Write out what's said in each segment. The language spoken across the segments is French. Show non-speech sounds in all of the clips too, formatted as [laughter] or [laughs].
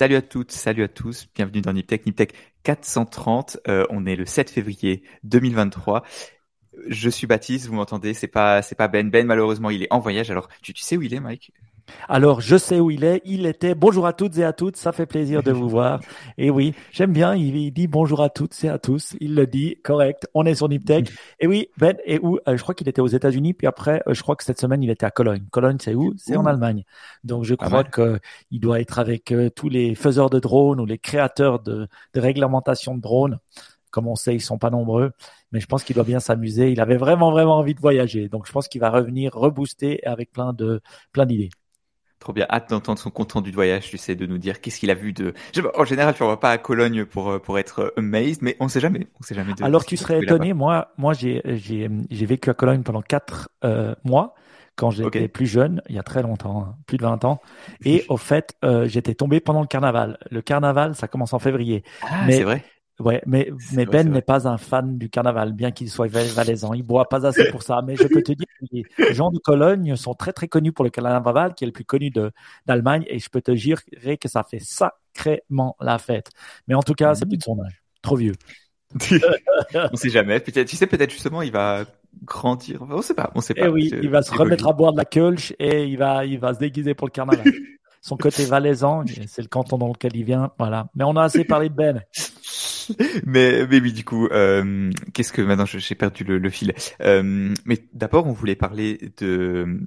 Salut à toutes, salut à tous, bienvenue dans Niptech, Niptech 430. Euh, on est le 7 février 2023. Je suis Baptiste, vous m'entendez, c'est pas c'est pas Ben. Ben malheureusement il est en voyage. Alors tu, tu sais où il est, Mike? Alors, je sais où il est. Il était. Bonjour à toutes et à toutes. Ça fait plaisir de vous [laughs] voir. Et oui, j'aime bien. Il, dit bonjour à toutes et à tous. Il le dit correct. On est sur Niptech. Et oui, Ben et où? Euh, Je crois qu'il était aux États-Unis. Puis après, euh, je crois que cette semaine, il était à Cologne. Cologne, c'est où? C'est en Allemagne. Donc, je crois qu'il doit être avec euh, tous les faiseurs de drones ou les créateurs de, de réglementation de drones. Comme on sait, ils sont pas nombreux, mais je pense qu'il doit bien s'amuser. Il avait vraiment, vraiment envie de voyager. Donc, je pense qu'il va revenir rebooster avec plein de, plein d'idées. Trop bien, hâte d'entendre son compte de voyage, tu sais, de nous dire qu'est-ce qu'il a vu de. En général, tu ne vas pas à Cologne pour euh, pour être euh, amazed, mais on sait jamais, on sait jamais. Alors tu serais étonné, moi, moi j'ai j'ai j'ai vécu à Cologne pendant quatre euh, mois quand j'étais plus jeune, il y a très longtemps, hein, plus de 20 ans. [laughs] Et au fait, j'étais tombé pendant le carnaval. Le carnaval, ça commence en février. Ah, c'est vrai. Ouais, mais, mais Ben n'est pas un fan du carnaval, bien qu'il soit valaisan. Il boit pas assez pour ça. Mais je peux te dire que les [laughs] gens de Cologne sont très très connus pour le carnaval, qui est le plus connu d'Allemagne, et je peux te dire que ça fait sacrément la fête. Mais en tout cas, c'est plus de son âge. Trop vieux. [laughs] on sait jamais. Peut-être, tu sais, peut-être justement, il va grandir. On sait pas. On sait eh pas. Et oui, il va se remettre à boire de la Kölsch et il va, il va se déguiser pour le carnaval. [laughs] Son côté valaisan, c'est le canton dans lequel il vient. Voilà. Mais on a assez parlé de Ben. [laughs] mais, mais oui, du coup, euh, qu'est-ce que maintenant j'ai perdu le, le fil. Euh, mais d'abord, on voulait parler de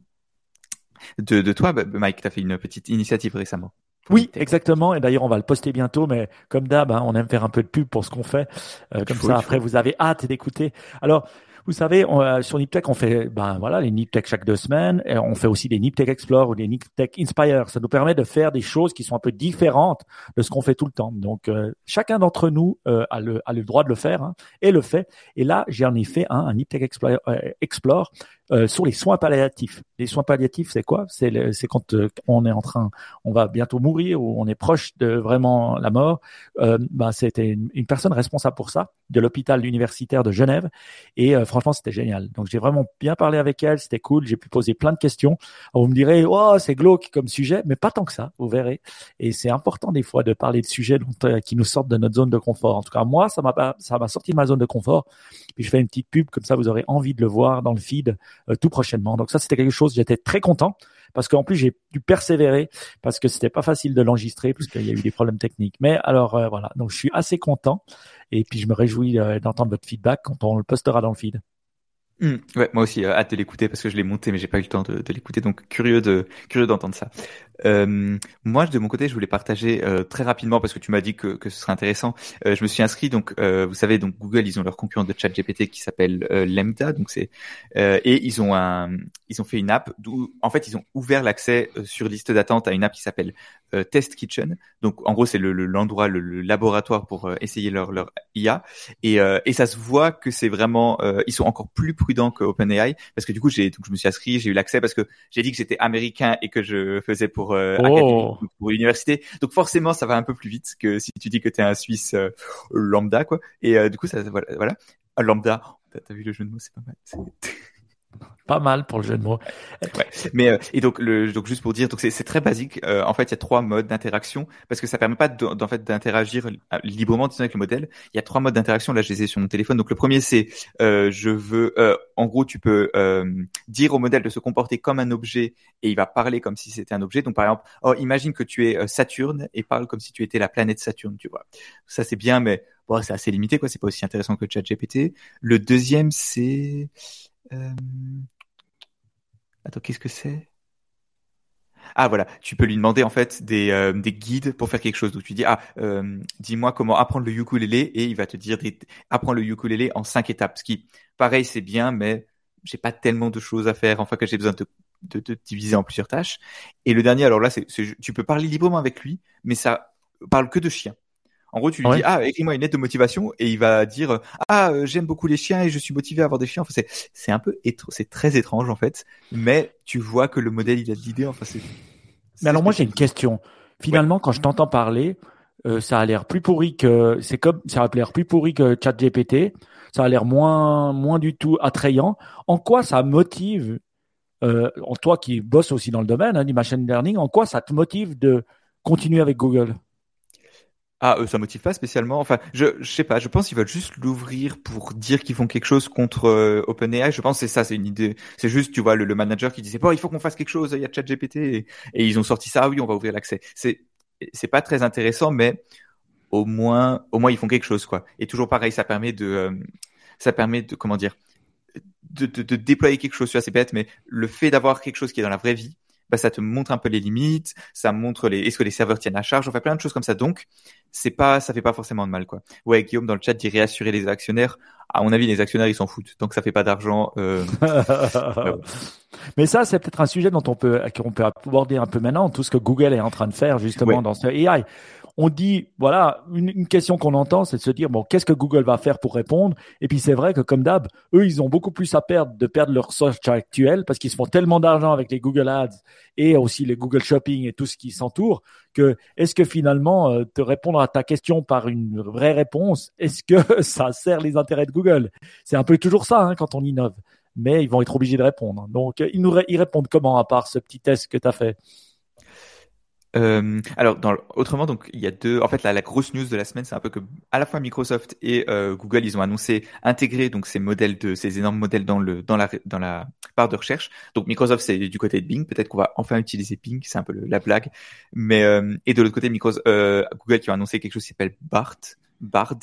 de, de toi, Mike. Tu as fait une petite initiative récemment. Oui, exactement. Et d'ailleurs, on va le poster bientôt. Mais comme d'hab, hein, on aime faire un peu de pub pour ce qu'on fait. Euh, comme ça, après, vous avez hâte d'écouter. Alors, vous savez, on, euh, sur Niptech, on fait ben voilà les Niptech chaque deux semaines. On fait aussi des Niptech Explore ou des Niptech Inspire. Ça nous permet de faire des choses qui sont un peu différentes de ce qu'on fait tout le temps. Donc euh, chacun d'entre nous euh, a, le, a le droit de le faire hein, et le fait. Et là, j'en ai fait un, un Niptech Explore, Explore euh, sur les soins palliatifs. Les soins palliatifs, c'est quoi? C'est quand euh, on est en train, on va bientôt mourir ou on est proche de vraiment la mort. Euh, bah, c'était une, une, personne responsable pour ça de l'hôpital universitaire de Genève et euh, franchement c'était génial. Donc j'ai vraiment bien parlé avec elle, c'était cool. J'ai pu poser plein de questions. Vous me direz, oh c'est glauque comme sujet, mais pas tant que ça, vous verrez. Et c'est important des fois de parler de sujets dont, qui nous sortent de notre zone de confort. En tout cas moi, ça m'a ça m'a sorti de ma zone de confort. Puis je fais une petite pub comme ça, vous aurez envie de le voir dans le feed euh, tout prochainement. Donc ça, c'était quelque chose, j'étais très content parce qu'en plus j'ai dû persévérer parce que c'était pas facile de l'enregistrer parce qu'il y a eu des problèmes techniques. Mais alors euh, voilà, donc je suis assez content et puis je me réjouis euh, d'entendre votre feedback quand on le postera dans le feed. Mmh, ouais, moi aussi, hâte de l'écouter parce que je l'ai monté, mais j'ai pas eu le temps de l'écouter, donc curieux de curieux d'entendre ça. Euh, moi, de mon côté, je voulais partager euh, très rapidement parce que tu m'as dit que, que ce serait intéressant. Euh, je me suis inscrit donc, euh, vous savez, donc Google, ils ont leur concurrent de ChatGPT qui s'appelle euh, Lambda, donc c'est et ils ont un, ils ont fait une app d'où, en fait, ils ont ouvert l'accès sur liste d'attente à une app qui s'appelle Test Kitchen. Donc, en gros, c'est l'endroit, le, le, laboratoire pour essayer leur leur IA et et ça se voit que c'est vraiment, ils sont encore plus prudents que OpenAI parce que du coup, j'ai donc je me suis inscrit, j'ai eu l'accès parce que j'ai dit que j'étais américain et que je faisais pour pour euh, oh. pour université. Donc forcément, ça va un peu plus vite que si tu dis que tu es un Suisse euh, lambda, quoi. Et euh, du coup, ça, voilà, voilà. lambda. T'as as vu le jeu de mots, c'est pas mal. [laughs] Pas mal pour le jeu de mots. Ouais. Mais euh, et donc le donc juste pour dire donc c'est très basique. Euh, en fait, il y a trois modes d'interaction parce que ça permet pas d'en fait d'interagir librement avec le modèle. Il y a trois modes d'interaction. Là, je les ai sur mon téléphone. Donc le premier c'est euh, je veux euh, en gros tu peux dire au modèle de se comporter comme un objet et il va parler comme si c'était un objet. Donc par exemple, oh imagine que tu es Saturne et parle comme si tu étais la planète Saturne. Tu vois. Ça c'est bien, mais bon c'est assez limité quoi. C'est pas aussi intéressant que ChatGPT. Le deuxième c'est euh... Attends, qu'est-ce que c'est? Ah voilà, tu peux lui demander en fait des, euh, des guides pour faire quelque chose. Donc tu dis ah euh, dis-moi comment apprendre le ukulélé et il va te dire apprends le ukulélé en cinq étapes. Ce qui pareil c'est bien mais j'ai pas tellement de choses à faire enfin que j'ai besoin de, de, diviser en plusieurs tâches. Et le dernier alors là c'est tu peux parler librement avec lui mais ça parle que de chiens. En gros, tu lui dis ah écris-moi une lettre de motivation et il va dire ah euh, j'aime beaucoup les chiens et je suis motivé à avoir des chiens. Enfin c'est c'est un peu c'est très étrange en fait, mais tu vois que le modèle il a de l'idée. Enfin c'est. Mais alors moi j'ai une question. Finalement, quand je t'entends parler, euh, ça a l'air plus pourri que c'est comme ça a l'air plus pourri que ChatGPT. Ça a l'air moins moins du tout attrayant. En quoi ça motive euh, toi qui bosses aussi dans le domaine hein, du machine learning, en quoi ça te motive de continuer avec Google? Ah, eux, ça motive pas spécialement. Enfin, je, je sais pas. Je pense qu'ils veulent juste l'ouvrir pour dire qu'ils font quelque chose contre euh, OpenAI. Je pense que c'est ça, c'est une idée. C'est juste, tu vois, le, manager qui disait, bon, il faut qu'on fasse quelque chose. Il y a ChatGPT et, et ils ont sorti ça. Ah oui, on va ouvrir l'accès. C'est, c'est pas très intéressant, mais au moins, au moins ils font quelque chose, quoi. Et toujours pareil, ça permet de, euh, ça permet de, comment dire, de, de, de déployer quelque chose. Tu vois, c'est bête, mais le fait d'avoir quelque chose qui est dans la vraie vie, bah, ça te montre un peu les limites, ça montre les, est-ce que les serveurs tiennent à charge, on fait plein de choses comme ça. Donc, c'est pas, ça fait pas forcément de mal, quoi. Ouais, Guillaume dans le chat dit réassurer les actionnaires. À mon avis, les actionnaires, ils s'en foutent. Donc, ça fait pas d'argent. Euh... [laughs] Mais ça, c'est peut-être un sujet dont on peut, qu'on peut aborder un peu maintenant, tout ce que Google est en train de faire, justement, dans ce AI on dit, voilà, une, question qu'on entend, c'est de se dire, bon, qu'est-ce que Google va faire pour répondre? Et puis c'est vrai que comme d'hab, eux, ils ont beaucoup plus à perdre de perdre leur search actuel parce qu'ils font tellement d'argent avec les Google Ads et aussi les Google Shopping et tout ce qui s'entoure que est-ce que finalement euh, te répondre à ta question par une vraie réponse, est-ce que [laughs] ça sert les intérêts de Google? C'est un peu toujours ça hein, quand on innove, mais ils vont être obligés de répondre. Donc ils nous ils répondent comment à part ce petit test que tu as fait? Euh, alors, dans, autrement, donc il y a deux. En fait, la, la grosse news de la semaine, c'est un peu que à la fois Microsoft et euh, Google, ils ont annoncé intégrer donc ces modèles de ces énormes modèles dans le dans la dans la barre de recherche. Donc Microsoft, c'est du côté de Bing. Peut-être qu'on va enfin utiliser Bing, c'est un peu la blague. Mais euh, et de l'autre côté, Microsoft, euh, Google qui a annoncé quelque chose qui s'appelle BART, Bard,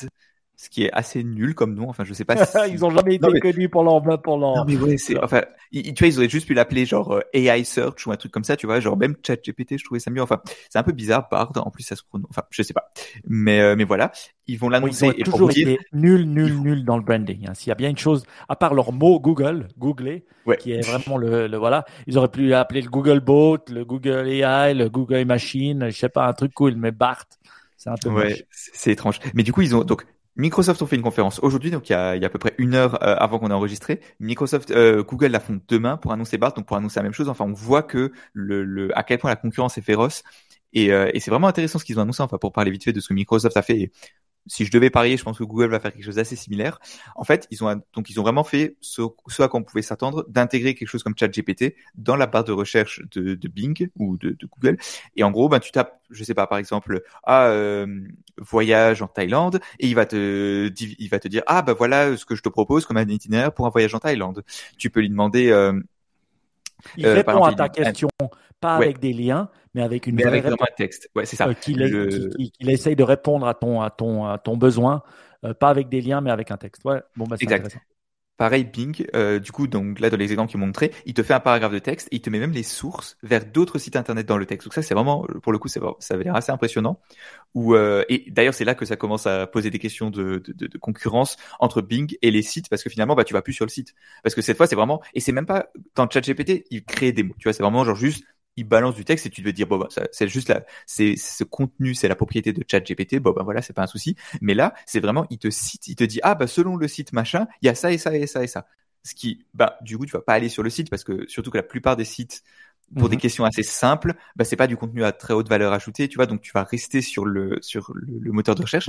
ce qui est assez nul comme nom. Enfin, je sais pas. [laughs] Si... ils ont jamais été connus pour leur pour leur. Non mais ouais, c'est enfin, tu vois, ils auraient juste pu l'appeler genre euh, AI Search ou un truc comme ça, tu vois, genre même ChatGPT, je trouvais ça mieux. Enfin, c'est un peu bizarre, Bard. En plus, ça se prononce. Enfin, je sais pas. Mais euh, mais voilà, ils vont l'annoncer. Ils ont toujours été nul, nul, nul dans le branding. Hein. S'il y a bien une chose, à part leur mot Google, googler, qui est vraiment le, le, voilà, ils auraient pu l'appeler le Google Bot, le Google AI, le Google Machine, je sais pas, un truc cool. Mais Bart, c'est un peu ouais, c'est étrange. Mais du coup, ils ont donc Microsoft ont fait une conférence aujourd'hui, donc il y a, il y a à peu près une heure euh, avant qu'on ait enregistré. Microsoft, euh, Google la font demain pour annoncer BART, donc pour annoncer la même chose. Enfin, on voit que le, le à quel point la concurrence est féroce. Et, euh, et c'est vraiment intéressant ce qu'ils ont annoncé. Enfin, pour parler vite fait de ce que Microsoft a fait si je devais parier, je pense que Google va faire quelque chose d'assez similaire. En fait, ils ont donc ils ont vraiment fait ce, ce à quoi on pouvait s'attendre, d'intégrer quelque chose comme ChatGPT dans la barre de recherche de, de Bing ou de, de, Google. Et en gros, ben tu tapes, je sais pas, par exemple, ah euh, voyage en Thaïlande, et il va te il va te dire ah ben voilà ce que je te propose comme un itinéraire pour un voyage en Thaïlande. Tu peux lui demander euh, il euh, répond à ta question, pas avec des liens, mais avec une mais vraie avec un texte. Ouais, c'est ça. Euh, qu'il, essaye de répondre à ton, à ton, à ton besoin, euh, pas avec des liens, mais avec un texte. Ouais, bon, bah, c'est intéressant. Pareil, Bing, euh, du coup, donc là, dans les exemples qu'ils m'ont montré, il te fait un paragraphe de texte, et il te met même les sources vers d'autres sites internet dans le texte. Donc ça, c'est vraiment, pour le coup, ça avait l'air assez impressionnant. Euh, et d'ailleurs, c'est là que ça commence à poser des questions de, de, de, concurrence entre Bing et les sites, parce que finalement, bah, tu vas plus sur le site. Parce que cette fois, c'est vraiment, et c'est même pas, dans ChatGPT, il crée des mots. Tu vois, c'est vraiment genre juste, il balance du texte et tu devais dire bon bah c'est juste là c'est ce contenu c'est la propriété de ChatGPT. Bon bah voilà c'est pas un souci. Mais là c'est vraiment il te cite il te dit ah bah selon le site machin il y a ça et ça et ça et ça. Ce qui bah du coup tu vas pas aller sur le site parce que surtout que la plupart des sites pour des mhm. questions assez simples bah c'est pas du contenu à très haute valeur ajoutée tu vois. Donc tu vas rester sur le sur le, moteur de recherche.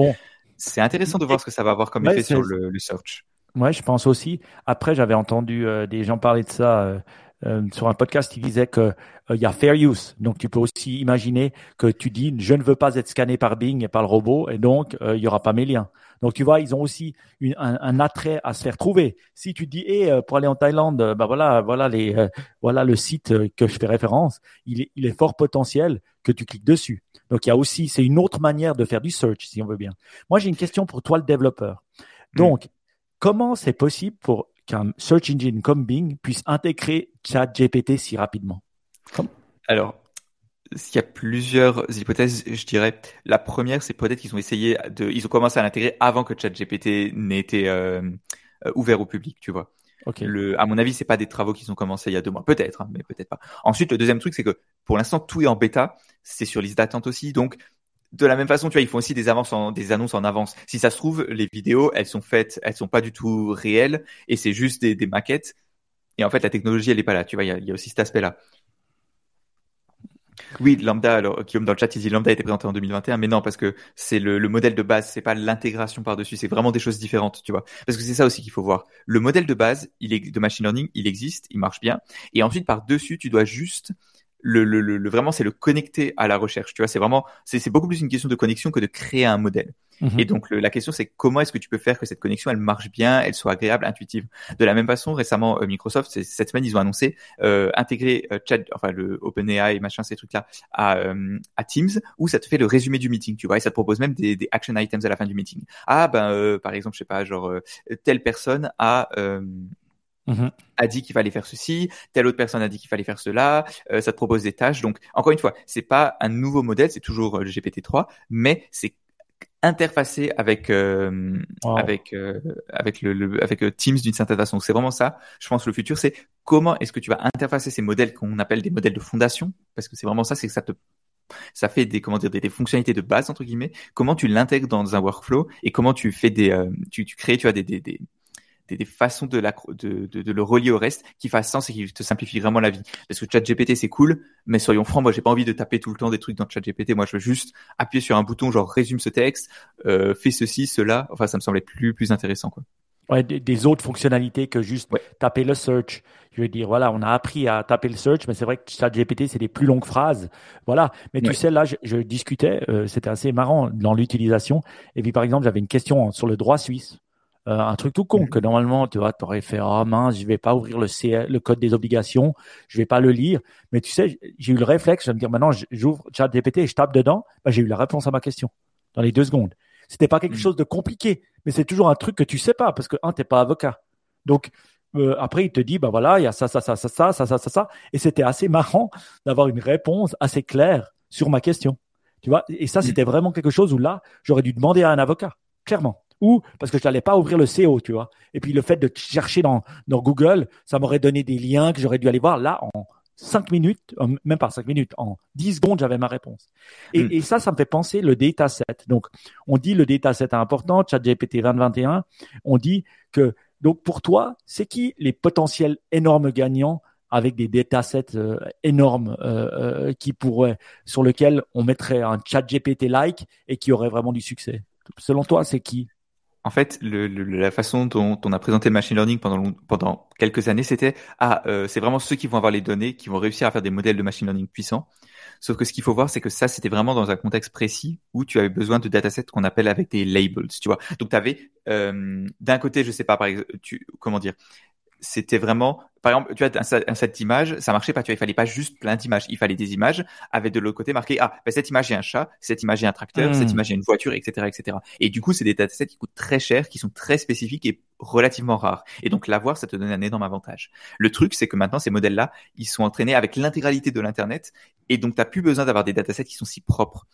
C'est intéressant de voir ce que ça va avoir comme effet sur le, le search. Ouais, je pense aussi. Après, j'avais entendu euh, des gens parler de ça euh, euh, sur un podcast, il disait que il y a fair use. Donc, tu peux aussi imaginer que tu dis, je ne veux pas être scanné par Bing et par le robot, et donc il y aura pas mes liens. Donc, tu vois, ils ont aussi une, un, un, attrait à se faire trouver. Si tu dis, eh, pour aller en Thaïlande, bah voilà, voilà les, voilà le site que je fais référence. Il est, il est fort potentiel que tu cliques dessus. Donc, il y a aussi, c'est une autre manière de faire du search, si on veut bien. Moi, j'ai une question pour toi, le développeur. Hmm. Donc, Comment c'est possible pour qu'un search engine comme Bing puisse intégrer ChatGPT si rapidement Alors, il y a plusieurs hypothèses, je dirais. La première, c'est peut-être qu'ils ont essayé de, ils ont commencé à l'intégrer avant que ChatGPT n'ait été euh, euh, ouvert au public, tu vois. Okay. Le, à mon avis, c'est pas des travaux qui ont commencé il y a deux mois, peut-être, hein, mais peut-être pas. Ensuite, le deuxième truc, c'est que pour l'instant, tout est en bêta. C'est sur liste d'attente aussi, donc de la même façon, tu vois, ils font aussi des annonces en avance. Si ça se trouve, les vidéos, elles sont faites, elles sont pas du tout réelles et c'est juste des, maquettes. Et en fait, la technologie, elle est pas là. Tu vois, il y a, aussi cet aspect-là. Oui, Lambda, alors, Guillaume dans le chat, il dit Lambda a été présenté en 2021, mais non, parce que c'est le, le, modèle de base, c'est pas l'intégration par-dessus, c'est vraiment des choses différentes, tu vois. Parce que c'est ça aussi qu'il faut voir. Le modèle de base, il est, de machine learning, il existe, il marche bien. Et ensuite, par-dessus, tu dois juste le, le, le vraiment c'est le connecter à la recherche. Tu vois, c'est vraiment c'est beaucoup plus une question de connexion que de créer un modèle. Mhm. Et donc la question c'est comment est-ce que tu peux faire que cette connexion elle marche bien, elle soit agréable, intuitive. De la même façon, récemment euh, Microsoft cette semaine ils ont annoncé euh, intégrer euh, chat, enfin le OpenAI machin ces trucs là à, euh, à Teams où ça te fait le résumé du meeting, tu vois, et ça te propose même des, des action items à la fin du meeting. Ah ben par exemple je sais pas genre telle personne a Mhm. a dit qu'il fallait faire ceci, telle autre personne a dit qu'il fallait faire cela, euh, ça te propose des tâches. Donc encore une fois, c'est pas un nouveau modèle, c'est toujours le GPT-3, mais c'est interfacé avec euh, avec euh, avec le, avec Teams d'une certaine façon. C'est vraiment ça. Je pense le futur, c'est comment est-ce que tu vas interfacer ces modèles qu'on appelle des modèles de fondation, parce que c'est vraiment ça, c'est que ça te ça fait des comment dire des, fonctionnalités de base entre guillemets. Comment tu l'intègres dans un workflow et comment tu fais des tu, tu crées tu as des, des, des des, façons de, la, de, de, le relier au reste qui fassent sens et qui te simplifient vraiment la vie. Parce que ChatGPT c'est cool, mais soyons francs, moi j'ai pas envie de taper tout le temps des trucs dans ChatGPT. Moi je veux juste appuyer sur un bouton genre résume ce texte, euh, fais ceci, cela. Enfin ça me semblait plus plus intéressant quoi. Ouais, des, autres fonctionnalités que juste taper le search. Je veux dire, voilà, on a appris à taper le search, mais c'est vrai que ChatGPT, c'est des plus longues phrases. Voilà. Mais tu sais, là, je, discutais, euh, c'était assez marrant dans l'utilisation. Et puis, par exemple, j'avais une question sur le droit suisse. Euh, un truc tout con mhm. que normalement tu vois aurais fait ah mince je vais pas ouvrir le le code des obligations je vais pas le lire mais tu sais j'ai eu le réflexe de me dire maintenant j'ouvre ChatGPT et je tape dedans bah, j'ai eu la réponse à ma question dans les deux secondes c'était pas quelque mhm. chose de compliqué mais c'est toujours un truc que tu sais pas parce que un t'es pas avocat donc euh, après, il te dit, bah voilà, il y a ça, ça, ça, ça, ça, ça, ça, ça, ça. Et c'était assez marrant d'avoir une réponse assez claire sur ma question. Tu vois, et ça, mhm. c'était vraiment quelque chose où là, j'aurais dû demander à un avocat, clairement ou parce que je n'allais pas ouvrir le CO, tu vois. Et puis le fait de chercher dans, dans Google, ça m'aurait donné des liens que j'aurais dû aller voir. Là, en cinq minutes, euh, même pas cinq minutes, en 10 secondes, j'avais ma réponse. Et, hmm. et, ça, ça me fait penser le dataset. Donc, on dit le dataset est important, ChatGPT 2021, on dit que, donc pour toi, c'est qui les potentiels énormes gagnants avec des datasets euh, énormes euh, euh, qui pourraient, sur lesquels on mettrait un ChatGPT-like et qui aurait vraiment du succès? Selon toi, c'est qui? En fait, la façon dont on a présenté le machine learning pendant, pendant quelques années, c'était ah, euh, c'est vraiment ceux qui vont avoir les données, qui vont réussir à faire des modèles de machine learning puissants. Sauf que ce qu'il faut voir, c'est que ça, c'était vraiment dans un contexte précis où tu avais besoin de datasets qu'on appelle avec des labels, tu vois. Donc, tu avais euh, d'un côté, je sais pas, par exemple, tu, comment dire, c'était vraiment, par exemple, tu as un, set d'images, ça marchait pas, tu vois, il fallait pas juste plein d'images, il fallait des images avec de l'autre côté marqué, ah, ben cette image est un chat, cette image est un tracteur, cette hmm. image est une voiture, etc., etc. Et du coup, c'est des datasets qui coûtent très cher, qui sont très spécifiques et relativement rares. Et donc, l'avoir, ça te donne un énorme avantage. Le truc, c'est que maintenant, ces modèles-là, ils sont entraînés avec l'intégralité de l'Internet, et donc, t'as plus besoin d'avoir des datasets qui sont si propres.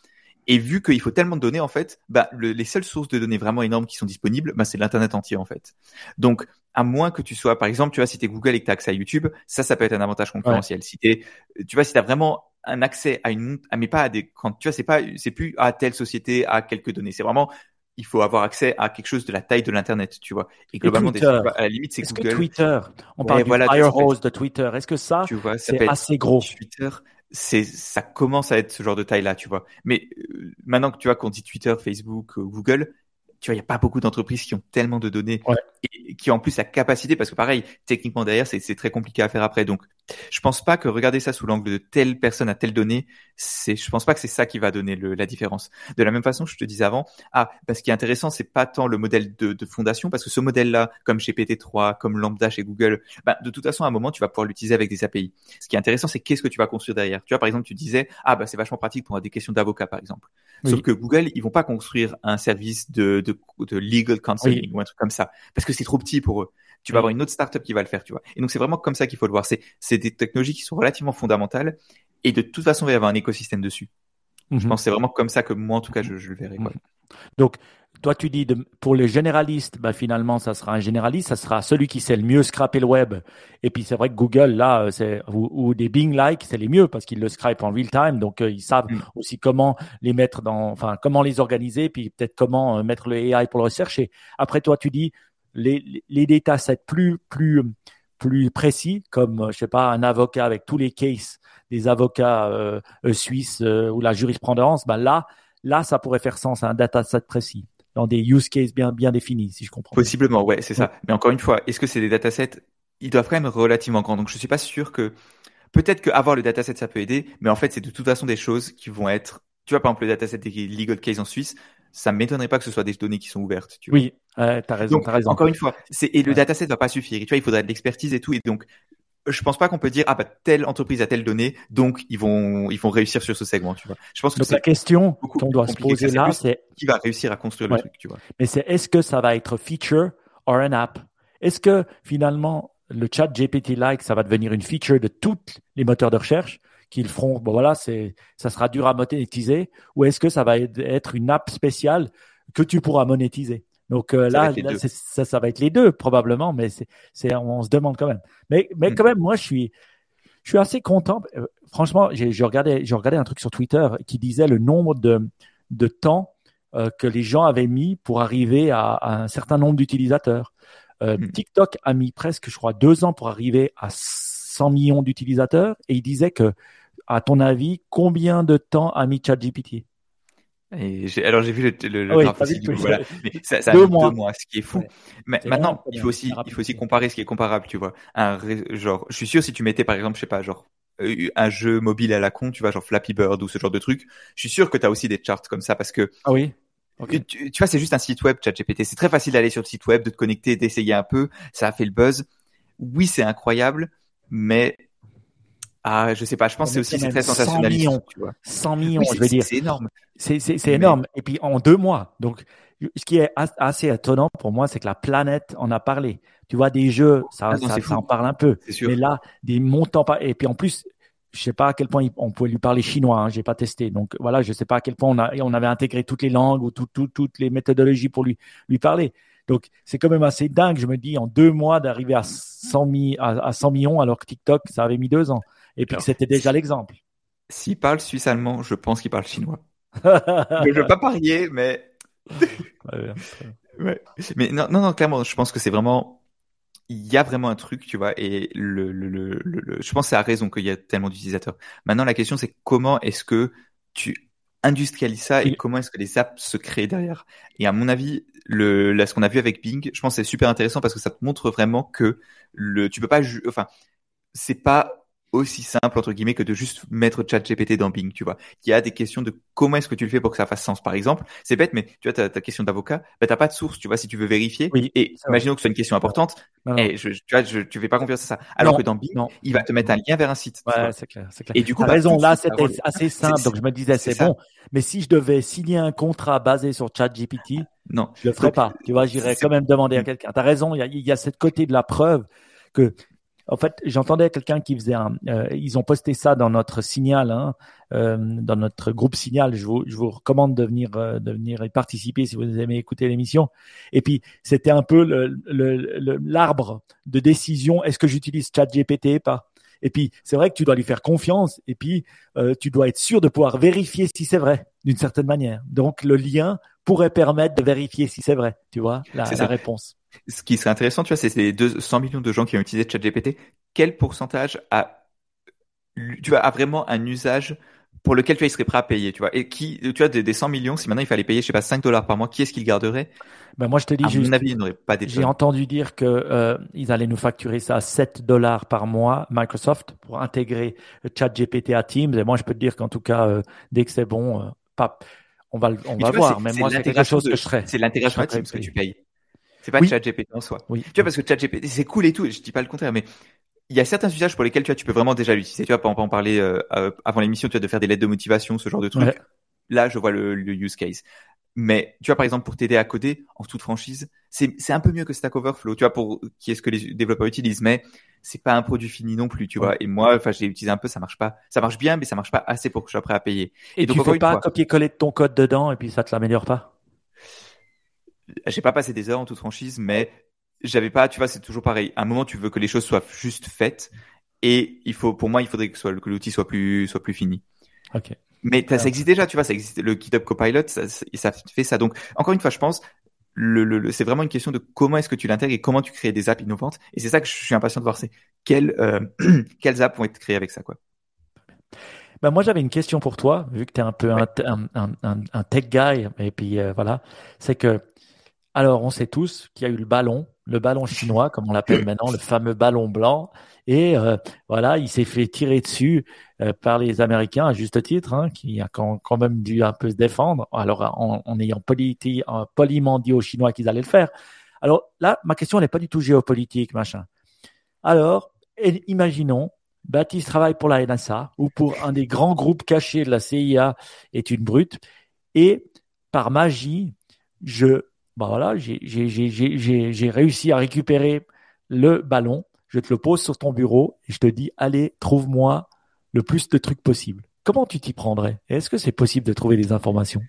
Et vu qu'il faut tellement de données, en fait, bah, les seules sources de données vraiment énormes qui sont disponibles, bah, c'est l'internet entier, en fait. Donc, à moins que tu sois, par exemple, tu vois, si t'es Google et que t'as accès à YouTube, ça, ça peut être un avantage concurrentiel. Si t'es, tu vois, si t'as vraiment un accès à une, mais pas à des, quand tu vois, c'est pas, c'est plus à telle société, à quelques données. C'est vraiment, il faut avoir accès à quelque chose de la taille de l'internet, tu vois. Et globalement, à la limite, c'est Google. Que Twitter, on parle du firehose de Twitter. Est-ce que ça, c'est assez gros? Twitter, c'est ça commence à être ce genre de taille là, tu vois. Mais euh, maintenant que tu vois qu'on dit Twitter, Facebook, euh, Google, tu vois, il n'y a pas beaucoup d'entreprises qui ont tellement de données et qui ont en plus la capacité, parce que pareil, techniquement derrière, c'est très compliqué à faire après. Donc, je pense pas que regarder ça sous l'angle de telle personne à telle donnée, c'est, je pense pas que c'est ça qui va donner le, la différence. De la même façon, je te disais avant, ah, parce ce qui est intéressant, c'est pas tant le modèle de, de fondation, parce que ce modèle-là, comme chez PT3, comme Lambda chez Google, bah, de toute façon, à un moment, tu vas pouvoir l'utiliser avec des API. Ce qui est intéressant, c'est qu'est-ce que tu vas construire derrière. Tu vois, par exemple, tu disais, ah, bah, c'est vachement pratique pour des questions d'avocat, par exemple. Sauf que Google, ils vont pas construire un service de, de, de legal counseling ou un truc comme ça, parce que c'est trop petit pour eux tu vas avoir une autre startup qui va le faire, tu vois. Et donc c'est vraiment comme ça qu'il faut le voir. C'est c'est des technologies qui sont relativement fondamentales et de toute façon il va y avoir un écosystème dessus. Je mhm. pense que c'est vraiment comme ça que moi en tout cas je, je le verrai. Quoi. Mhm. Donc toi tu dis de, pour les généralistes, bah, finalement ça sera un généraliste, ça sera celui qui sait le mieux scraper le web. Et puis c'est vrai que Google là, euh, c'est ou, des Bing like, c'est les mieux parce qu'ils le scrapent en real time, donc euh, ils savent mhm. aussi comment les mettre dans, enfin comment les organiser, puis peut-être comment euh, mettre le AI pour le rechercher. Après toi tu dis les, les datasets plus, plus, plus précis, comme, euh, je sais pas, un avocat avec tous les cases des avocats euh, euh, suisses ou la jurisprudence, ben là, là, ça pourrait faire sens à un dataset précis dans des use cases bien, bien définis, si je comprends. Possiblement, ouais, c'est ça. Mais encore une fois, est-ce que c'est des datasets Ils doivent quand même relativement grands. Donc, je suis pas sûr que peut-être qu'avoir le dataset ça peut aider, mais en fait c'est de toute façon des choses qui vont être, tu vois par exemple le dataset des legal case en Suisse, ça m'étonnerait pas que ce soit des données qui sont ouvertes. Tu vois. Oui, t'as raison, as raison. Encore une fois, c'est et le dataset va pas suffire. Tu vois, il faudrait de l'expertise et tout, et donc je pense pas qu'on peut dire ah bah telle entreprise a telle donnée donc ils vont ils vont réussir sur ce segment tu vois. Je pense que la question qu'on doit se poser là c'est qui va réussir à construire le truc tu vois. Mais c'est est-ce que ça va être feature or an app? Est-ce que finalement le chat GPT like ça va devenir une feature de tous les moteurs de recherche qu'ils feront? Bon voilà c'est ça sera dur à monétiser. Ou est-ce que ça va être une app spéciale que tu pourras monétiser? Donc euh, là, ça, ça, va être les deux probablement, mais c'est, on se demande quand même. Mais, mais mm. quand même, moi, je suis, je suis assez content. Euh, franchement, j'ai, regardé, j'ai regardé un truc sur Twitter qui disait le nombre de, de temps euh, que les gens avaient mis pour arriver à, à un certain nombre d'utilisateurs. Euh, mm. TikTok a mis presque, je crois, deux ans pour arriver à 100 millions d'utilisateurs, et il disait que, à ton avis, combien de temps a mis ChatGPT? Et alors j'ai vu le, le, le graphe aussi, voilà. [laughs] Mais ça, ça deux, a mois. deux mois, ce qui est fou. Mais maintenant, il faut aussi, il faut aussi comparer ce qui est comparable, tu vois. Un genre, je suis sûr si tu mettais par exemple, je sais pas, genre euh, un jeu mobile à la con, tu vois, genre Flappy Bird ou ce genre de truc. Je suis sûr que tu as aussi des charts comme ça parce que. Ah oui. Tu, tu, vois, c'est juste un site web, ChatGPT. C'est très facile d'aller sur le site web, de te connecter, d'essayer un peu. Ça a fait le buzz. Oui, c'est incroyable, mais ah, je sais pas. Je pense que c'est aussi très sensationnaliste. 100 millions, tu vois. 100 millions, je veux dire. C'est énorme. C'est énorme. Et puis en deux mois. Donc, ce qui est assez étonnant pour moi, c'est que la planète en a parlé. Tu vois, des jeux, ça, ah ça, en parle un peu. Sûr. Mais là, des montants. Et puis en plus, je sais pas à quel point on pouvait lui parler chinois. Hein, J'ai pas testé. Donc voilà, je sais pas à quel point on, a, on avait intégré toutes les langues ou tout, tout, toutes les méthodologies pour lui lui parler. Donc c'est quand même assez dingue. Je me dis en deux mois d'arriver à 100 à 100 millions alors que TikTok ça avait mis deux ans et puis c'était déjà l'exemple. S'il parle suisse-allemand, je pense qu'il parle chinois. [laughs] je ne veux pas parier, mais. [laughs] ouais. Mais non, non, non, clairement, je pense que c'est vraiment. Il y a vraiment un truc, tu vois, et le, le, le, le je pense que c'est à raison qu'il y a tellement d'utilisateurs. Maintenant, la question, c'est comment est-ce que tu industrialises ça et comment est-ce que les apps se créent derrière? Et à mon avis, le, là, ce qu'on a vu avec Bing, je pense que c'est super intéressant parce que ça te montre vraiment que le, tu peux pas, enfin, c'est pas aussi simple entre guillemets que de juste mettre ChatGPT dans Bing, tu vois. Il y a des questions de comment est-ce que tu le fais pour que ça fasse sens. Par exemple, c'est bête, mais tu vois ta, ta question d'avocat, bah t'as pas de source, tu vois, si tu veux vérifier. Oui, et imaginons que ce soit une question importante, et je, tu vois, je, tu fais pas confiance à ça. Alors que dans Bing, il va te mettre un lien vers un site. Ouais, c'est clair, c'est clair. Et du coup, bah, raison. Là, c'était assez simple, donc je me disais c'est bon. Mais si je devais signer un contrat basé sur ChatGPT, non, je le ferais pas. Tu vois, j'irais quand même demander à quelqu'un. T'as raison. Il y a, il y a cette côté de la preuve que en fait, j'entendais quelqu'un qui faisait un. Euh, ils ont posté ça dans notre signal, hein, euh, dans notre groupe signal. Je vous, je vous recommande de venir, euh, de venir y participer si vous aimez écouter l'émission. Et puis, c'était un peu l'arbre le, de décision. Est-ce que j'utilise ChatGPT pas? Et puis, c'est vrai que tu dois lui faire confiance. Et puis, tu dois être sûr de pouvoir vérifier si c'est vrai, d'une certaine manière. Donc, le lien pourrait permettre de vérifier si c'est vrai. Tu vois la, la réponse ce qui serait intéressant, tu vois, c'est les 200 millions de gens qui ont utilisé ChatGPT. Quel pourcentage a, tu vois, a vraiment un usage pour lequel tu vois, il serait prêt à payer, tu vois? Et qui, tu vois, des, 100 millions, si maintenant il fallait payer, je sais pas, 5 dollars par mois, qui est-ce qu'il garderait? Ben moi, je te dis, pas J'ai entendu dire que euh, ils allaient nous facturer ça à 7 dollars par mois, Microsoft, pour intégrer ChatGPT à Teams. Et moi, je peux te dire qu'en tout cas, euh, dès que c'est bon, euh, pas, on va, on va voir. Mais moi, c'est quelque chose que je serais. C'est l'intégration à Teams que tu payes. C'est pas ChatGPT en soi. Oui. Tu vois, parce que ChatGPT, c'est cool et tout, je dis pas le contraire, mais il y a certains usages pour lesquels tu vois, tu peux vraiment déjà l'utiliser. Tu vois, pas en parler euh, euh, avant l'émission, tu vois, de faire des lettres de motivation, ce genre de trucs. Là, je vois le, le, use case. Mais tu vois, par exemple, pour t'aider à coder, en toute franchise, c'est un peu mieux que Stack Overflow. Tu vois, pour qui est ce que les développeurs utilisent, mais c'est pas un produit fini non plus, tu vois. Et moi, enfin, j'ai utilisé un peu, ça marche pas, ça marche bien, mais ça marche pas assez pour que je sois prêt à payer. Et, donc, tu fais pas copier-coller de ton code dedans et puis ça te l'améliore pas? J'ai pas passé des heures en toute franchise, mais j'avais pas, tu vois, c'est toujours pareil. À un moment, tu veux que les choses soient juste faites, et il faut, pour moi, il faudrait que, que l'outil soit plus, soit plus fini. Ok. Mais ça existe déjà, tu vois, ça existe. Le GitHub Copilot, ça, ça fait ça. Donc, encore une fois, je pense, le, le, c'est vraiment une question de comment est-ce que tu l'intègres et comment tu crées des apps innovantes. Et c'est ça que je suis impatient de voir, c'est quelles, euh, [clears throat] quelles apps vont être créées avec ça, quoi. Ben moi, j'avais une question pour toi, vu que tu es un peu un, un, un, un, tech guy, et puis euh, voilà, c'est que, alors, on sait tous qu'il y a eu le ballon le ballon chinois, comme on l'appelle [coughs] maintenant, le fameux ballon blanc. Et euh, voilà, il s'est fait tirer dessus euh, par les Américains, à juste titre, hein, qui a quand, même dû un peu se défendre, alors en, en ayant en, poliment dit aux Chinois qu'ils allaient le faire. Alors là, ma question n'est pas du tout géopolitique, machin. Alors, imaginons, Baptiste travaille pour la NSA ou pour un des grands groupes cachés de la CIA est une brute, et par magie, je bah voilà, j'ai réussi à récupérer le ballon, je te le pose sur ton bureau et je te dis, allez, trouve-moi le plus de trucs possible. Comment tu t'y prendrais? Est-ce que c'est possible de trouver des informations?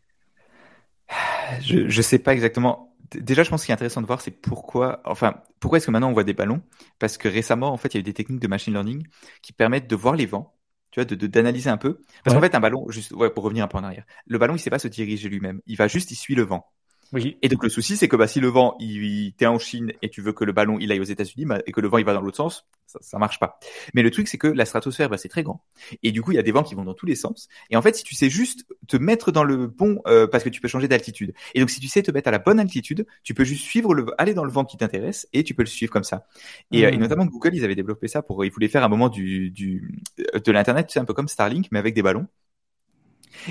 Je ne sais pas exactement. Déjà, je pense qu'il est intéressant de voir, c'est pourquoi, enfin, pourquoi est-ce que maintenant on voit des ballons? Parce que récemment, en fait, il y a eu des techniques de machine learning qui permettent de voir les vents, tu vois, de d'analyser un peu. Parce qu'en fait, un ballon, juste, ouais, pour revenir un peu en arrière, le ballon, il sait pas se diriger lui-même. Il va juste, il suit le vent. Oui. Et donc le souci, c'est que bah, si le vent, il, t'es en Chine et tu veux que le ballon il aille aux États-Unis bah, et que le vent il va dans l'autre sens, ça, ça marche pas. Mais le truc, c'est que la stratosphère, bah, c'est très grand et du coup il y a des vents qui vont dans tous les sens. Et en fait, si tu sais juste te mettre dans le bon, euh, parce que tu peux changer d'altitude. Et donc si tu sais te mettre à la bonne altitude, tu peux juste suivre le, aller dans le vent qui t'intéresse et tu peux le suivre comme ça. Et, euh, et, hmm. notamment Google, ils avaient développé ça pour, ils voulaient faire un moment du, du de l'internet, tu sais, un peu comme Starlink, mais avec des ballons.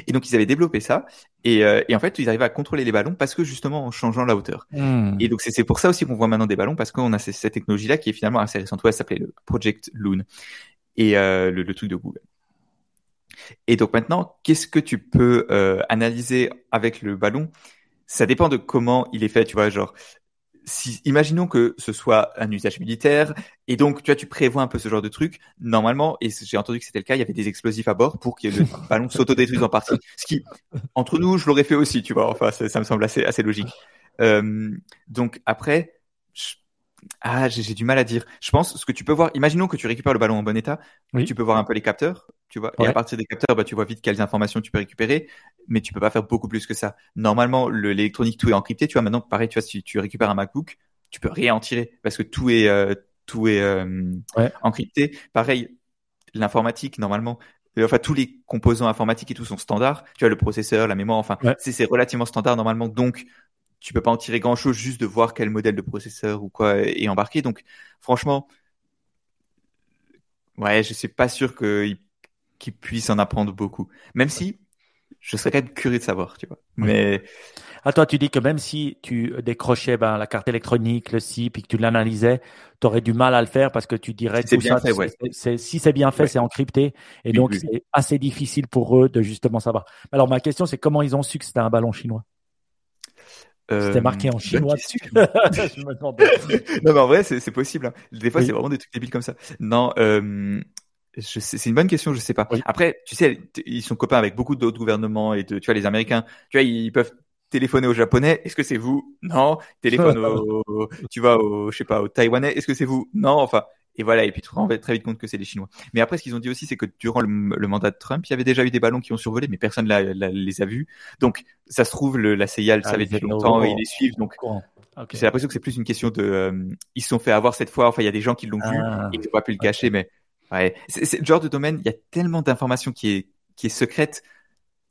Et donc ils avaient développé ça et, euh, et, en fait ils arrivaient à contrôler les ballons parce que justement en changeant la hauteur. Hmm. Et donc c'est pour ça aussi qu'on voit maintenant des ballons parce qu'on a cette technologie là qui est finalement assez récente. Ouais, ça s'appelait le Project Loon et euh, le, le, truc de Google. Et donc maintenant, qu'est-ce que tu peux euh, analyser avec le ballon? Ça dépend de comment il est fait. Tu vois, genre si, imaginons que ce soit un usage militaire, et donc tu vois, tu prévois un peu ce genre de truc. Normalement, et j'ai entendu que c'était le cas, il y avait des explosifs à bord pour que le [laughs] ballon s'autodétruise en partie. Ce qui, entre nous, je l'aurais fait aussi, tu vois. Enfin, ça, me semble assez, assez logique. Euh, donc après, ah, j'ai du mal à dire. Je pense ce que tu peux voir. Imaginons que tu récupères le ballon en bon état. Tu peux voir un peu les capteurs, tu vois. Et à partir des capteurs, bah, tu vois vite quelles informations tu peux récupérer, mais tu peux pas faire beaucoup plus que ça. Normalement, l'électronique tout est encrypté. Tu vois, maintenant, pareil, tu vois, si tu récupères un MacBook, tu peux rien en tirer parce que tout est euh, tout est euh, encrypté. Pareil, l'informatique, normalement, euh, enfin tous les composants informatiques et tout sont standards. Tu vois, le processeur, la mémoire, enfin, c'est relativement standard normalement. Donc, tu peux pas en tirer grand chose juste de voir quel modèle de processeur ou quoi est embarqué. Donc, franchement, ouais, je suis pas sûr qu'il qu puisse en apprendre beaucoup. Même si, je serais quand même curieux de savoir, tu vois. Mais. Ah, toi, tu dis que même si tu décrochais ben, la carte électronique, le SIP, et que tu l'analysais, tu aurais du mal à le faire parce que tu dirais si c'est bien fait, ouais. si c'est bien fait, c'est encrypté. Et donc, c'est assez difficile pour eux de justement savoir. Alors, ma question, c'est comment ils ont su que c'était un ballon chinois? C'était marqué en euh, chinois dessus. [laughs] je me non, mais en vrai, c'est possible. Hein. Des fois, c'est vraiment des trucs débiles comme ça. Non, euh, c'est une bonne question, je sais pas. Après, tu sais, ils sont copains avec beaucoup d'autres gouvernements et de, tu vois, les Américains, tu vois, ils peuvent téléphoner aux Japonais. Est-ce que c'est vous? Non. Téléphone [laughs] au, tu vois, au, je sais pas, au Taïwanais. Est-ce que c'est vous? Non. Enfin, et voilà, et puis tu te rends très vite compte que c'est les Chinois. Mais après, ce qu'ils ont dit aussi, c'est que durant le, mandat de Trump, il y avait déjà eu des ballons qui ont survolé, mais personne ne les a vus. Donc, ça se trouve, le, la CIA le ah, savait depuis longtemps et ils les suivent. Donc, j'ai l'impression que c'est plus une question de, euh, ils se sont fait avoir cette fois. Enfin, il y a des gens qui l'ont vu et qui n'ont pas pu le cacher, mais ouais, c'est le genre de domaine. Il y a tellement d'informations qui est qui est secrète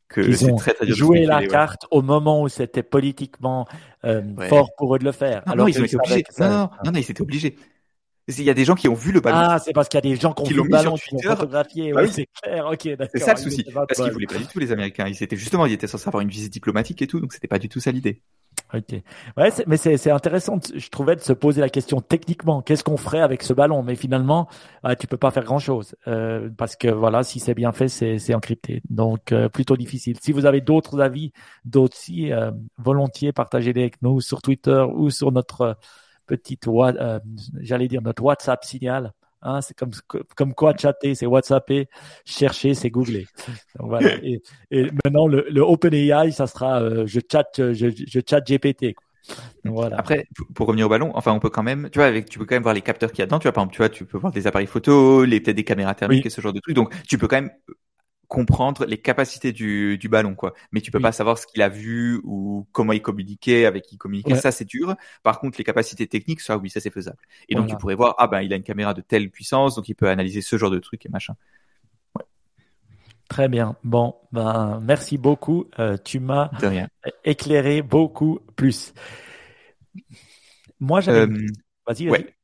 que très, très joué la carte au moment où c'était politiquement euh, fort pour eux de le faire. Non, Alors non, ils ont été obligés. Non, non, non, non, ils étaient obligés. Il y a des gens qui ont vu le ballon. Ah, c'est parce qu'il y a des gens qui ont vu le ballon, qui l'ont photographié. Bah oui, c'est clair. Ok, d'accord. C'est ça le souci. Parce qu'ils voulaient pas du tout les Américains. Ils étaient justement, ils étaient censés avoir une visite diplomatique et tout, donc c'était pas du tout ça l'idée. Ouais, mais c'est intéressant, je trouvais, de se poser la question techniquement, qu'est-ce qu'on ferait avec ce ballon? Mais finalement, euh, tu peux pas faire grand-chose euh, parce que voilà, si c'est bien fait, c'est encrypté. Donc euh, plutôt difficile. Si vous avez d'autres avis, d'autres si euh, volontiers, partagez-les avec nous sur Twitter ou sur notre petite, euh, j'allais dire notre WhatsApp signal. Hein, c'est comme, comme quoi chatter, c'est WhatsApper, chercher, c'est googler. Donc, voilà. [laughs] et, et, maintenant, le, le OpenAI, ça sera euh, je chat, je, je chat GPT. Quoi. voilà. Après, pour revenir au ballon, enfin, on peut quand même, tu vois, avec, tu peux quand même voir les capteurs qu'il y a dedans. Tu vois, par exemple, tu vois, tu peux voir des appareils photo, les peut-être des caméras thermiques et ce genre de trucs. Donc, tu peux quand même comprendre les capacités du, du ballon, quoi. Mais tu peux pas savoir ce qu'il a vu ou comment il communiquait, avec qui il communiquait. Ça, c'est dur. Par contre, les capacités techniques, ça, oui, ça, c'est faisable. Et donc, tu pourrais voir, ah ben, il a une caméra de telle puissance, donc il peut analyser ce genre de trucs et machin. Ouais. Très bien. Bon, ben, merci beaucoup. Euh, tu m'as éclairé beaucoup plus. Moi, j'avais. Euh, Vas-y, vas-y.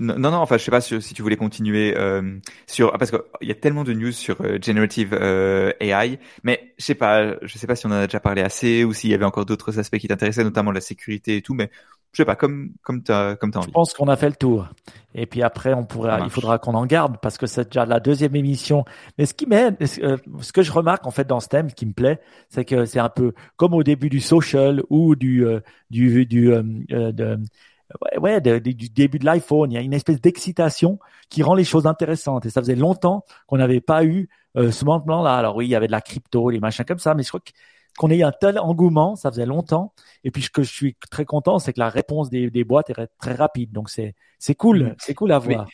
Non, non, enfin, je sais pas si, si tu voulais continuer euh, sur parce qu'il y a tellement de news sur euh, generative euh, AI, mais je sais pas, je sais pas si on en a déjà parlé assez ou s'il y avait encore d'autres aspects qui t'intéressaient, notamment la sécurité et tout, mais je sais pas, comme comme t'as comme t'as envie. Je pense qu'on a fait le tour. Et puis après, on pourrait, il faudra qu'on en garde parce que c'est déjà la deuxième émission. Mais ce qui m'aide, ce que je remarque en fait dans ce thème, ce qui me plaît, c'est que c'est un peu comme au début du social ou du du du, de, ouais, du début de l'iPhone, il y a une espèce d'excitation qui rend les choses intéressantes. Et ça faisait longtemps qu'on n'avait pas eu euh, ce moment-là. Alors oui, il y avait de la crypto, les machins comme ça, mais je crois qu'on ait un tel engouement, ça faisait longtemps. Et puis ce que je suis très content, c'est que la réponse des, des boîtes est très rapide. Donc c'est c'est cool, mmh. c'est cool à voir.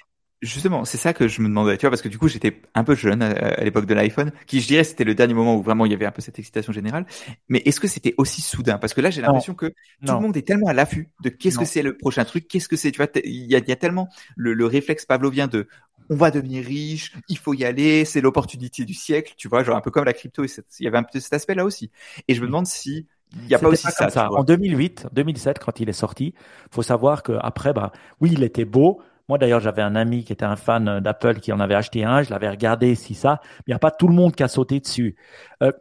Justement, c'est ça que je me demandais, tu vois, parce que du coup, j'étais un peu jeune à, l'époque de l'iPhone, qui je dirais c'était le dernier moment où vraiment il y avait un peu cette excitation générale. Mais est-ce que c'était aussi soudain? Parce que là, j'ai l'impression que tout le monde est tellement à l'affût de qu'est-ce que c'est le prochain truc, qu'est-ce que c'est, tu vois, il y a, y a, tellement le, le, réflexe pavlovien de on va devenir riche, il faut y aller, c'est l'opportunité du siècle, tu vois, genre un peu comme la crypto, il y avait un peu cet aspect-là aussi. Et je me demande si il n'y a pas aussi ça. ça. En 2008, 2007, quand il est sorti, faut savoir que après, bah, oui, il était beau, moi, d'ailleurs, j'avais un ami qui était un fan d'Apple qui en avait acheté un. Je l'avais regardé, si ça. Il n'y a pas tout le monde qui a sauté dessus. Euh,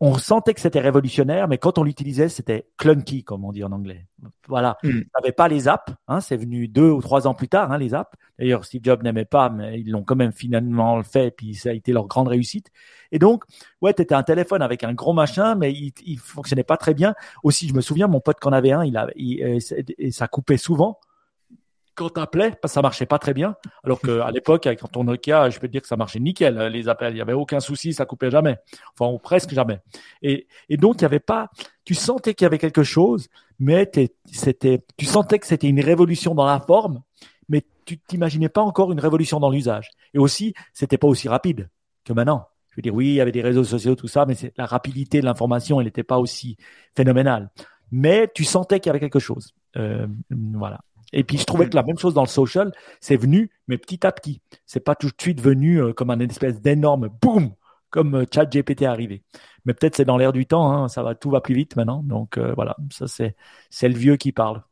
on sentait que c'était révolutionnaire, mais quand on l'utilisait, c'était clunky, comme on dit en anglais. Voilà. Mm. On n'avait pas les apps. Hein, c'est venu deux ou trois ans plus tard, hein, les apps. D'ailleurs, Steve Jobs n'aimait pas, mais ils l'ont quand même finalement fait, puis ça a été leur grande réussite. Et donc, ouais, t'étais un téléphone avec un gros machin, mais il, il fonctionnait pas très bien. Aussi, je me souviens, mon pote qu'on avait un, il, a, il, et ça coupait souvent quand t'appelais, parce que ça marchait pas très bien. Alors qu'à l'époque, avec ton Nokia, je peux te dire que ça marchait nickel, euh, les appels. Il y avait aucun souci, ça coupait jamais. Enfin, ou presque jamais. Et, donc, il y avait pas, tu sentais qu'il y avait quelque chose, mais c'était, tu sentais que c'était une révolution dans la forme, mais tu t'imaginais pas encore une révolution dans l'usage. Et aussi, c'était pas aussi rapide que maintenant. Je veux dire, oui, il y avait des réseaux sociaux, tout ça, mais la rapidité de l'information, elle n'était pas aussi phénoménale. Mais tu sentais qu'il y avait quelque chose. Euh, voilà. Et puis je trouvais que la même chose dans le social, c'est venu, mais petit à petit. C'est pas tout de suite venu euh, comme un espèce d'énorme boum, comme euh, ChatGPT est arrivé. Mais peut-être c'est dans l'air du temps, hein, ça va, tout va plus vite maintenant. Donc euh, voilà, ça c'est c'est le vieux qui parle.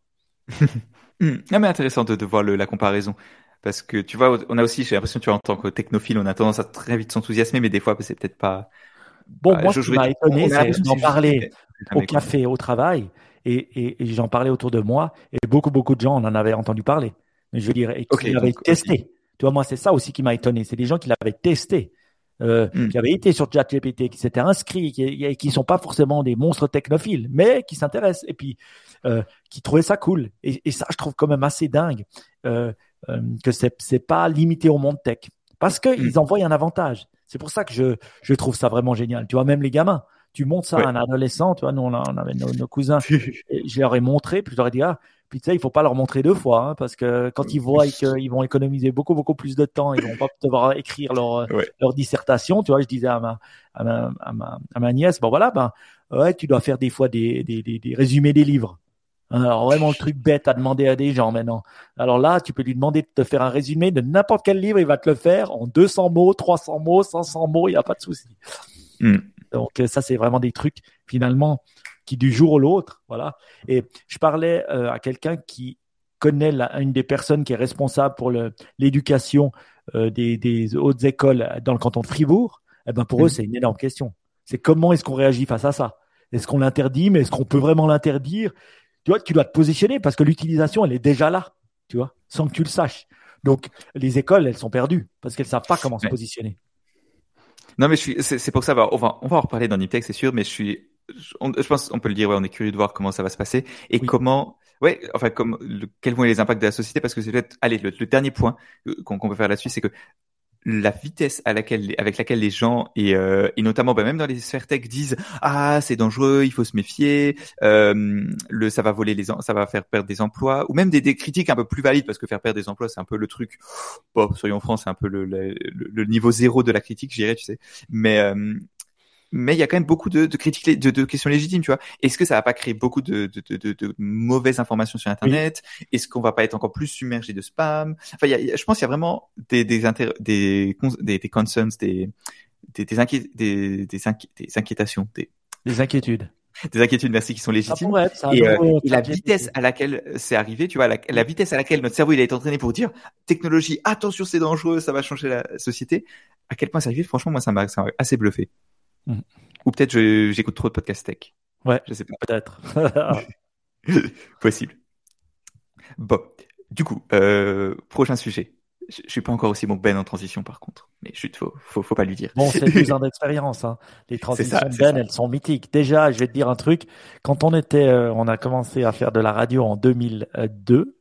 [laughs] Hmm. ah mais intéressant de, de voir le, la comparaison. Parce que tu vois, on a aussi, j'ai l'impression, tu vois, en tant que technophile, on a tendance à très vite s'enthousiasmer, mais des fois, c'est peut-être pas. Bon, bah, moi, ce qui m'a étonné, c'est d'en parler au café, au travail, et, et, j'en parlais autour de moi et beaucoup beaucoup de gens en avaient entendu parler. Mais je veux dire, et qui l'avaient testé. Tu vois, moi c'est ça aussi qui m'a étonné, c'est des gens qui l'avaient testé. Euh, hmm. qui avaient été sur ChatGPT, qui s'étaient inscrits, qui, qui sont pas forcément des monstres technophiles, mais qui s'intéressent et puis euh, qui trouvaient ça cool. Et, et, ça, je trouve quand même assez dingue euh, que c'est c'est pas limité au monde tech, parce qu'ils ils hmm. envoient un avantage. C'est pour ça que je je trouve ça vraiment génial. Tu vois, même les gamins, tu montres ça à un adolescent, tu vois, nous on, avait nos, cousins, [laughs] je leur ai montré, puis je leur ai dit ah, puis tu sais, il faut pas leur montrer deux fois, hein, parce que quand ils voient qu'ils vont économiser beaucoup beaucoup plus de temps, ils vont pas devoir écrire leur [laughs] leur dissertation, tu vois, je disais à ma à ma, à ma, nièce, bon voilà, ben ouais, tu dois faire des fois des des, des, résumés des livres. Alors vraiment le truc bête à demander à des gens maintenant. Alors là, tu peux lui demander de te faire un résumé de n'importe quel livre, il va te le faire en 200 mots, 300 mots, 500 mots, il n'y a pas de souci. Hmm. Donc euh, ça, c'est vraiment des trucs finalement qui du jour au l'autre, voilà. Et je parlais euh, à quelqu'un qui connaît la, une des personnes qui est responsable pour l'éducation euh, des, des, hautes écoles dans le canton de Fribourg. Eh ben pour eux, c'est une énorme question. C'est comment est-ce qu'on réagit face à ça? Est-ce qu'on l'interdit Mais est-ce qu'on peut vraiment l'interdire? Tu vois, tu dois te positionner parce que l'utilisation, elle est déjà là, tu vois, sans que tu le saches. Donc les écoles, elles sont perdues parce qu'elles savent pas comment se positionner. Non, mais je suis, c'est pour ça, on va, on va en reparler dans Niptech, c'est sûr, mais je suis, je pense, on peut le dire, ouais, on est curieux de voir comment ça va se passer et comment, ouais, enfin, comme, quels vont être les impacts de la société, parce que c'est peut-être, allez, le, dernier point euh, qu'on peut faire là-dessus, c'est que la vitesse à laquelle, avec laquelle les gens et, euh, notamment bah, même dans les sphères tech disent ah c'est dangereux, il faut se méfier, euh, le ça va voler les ça va faire perdre des emplois ou même des, critiques un peu plus valides parce que faire perdre des emplois c'est un peu le truc bon soyons francs c'est un peu le, niveau zéro de la critique je dirais tu sais. Mais euh, mais il y a quand même beaucoup de, de critiques, de, de, questions légitimes, tu vois. Est-ce que ça va pas créer beaucoup de, de mauvaises informations sur Internet? Est-ce qu'on va pas être encore plus submergé de spam? Enfin, y a, je pense qu'il y a vraiment des des, des, des, des concerns, des des, des, des, des, inquiétations, des, des inquiétudes. des inquiétudes, merci, qui sont légitimes. et, euh, la vitesse à laquelle c'est arrivé, tu vois, la, vitesse à laquelle notre cerveau il a été entraîné pour dire technologie, attention, c'est dangereux, ça va changer la société. À quel point c'est arrivé, franchement, moi, ça m'a assez bluffé. Mm. Ou peut-être j'écoute trop de podcasts tech. Ouais, je sais pas. Peut-être. [laughs] Possible. Bon, du coup, euh, prochain sujet. Je, suis pas encore aussi bon Ben en transition par contre, mais je faut, faut, faut pas lui dire. Bon, c'est deux ans [laughs] d'expérience. Hein. Les transitions de Ben, elles sont mythiques. Déjà, je vais te dire un truc. Quand on était, euh, on a commencé à faire de la radio en 2002,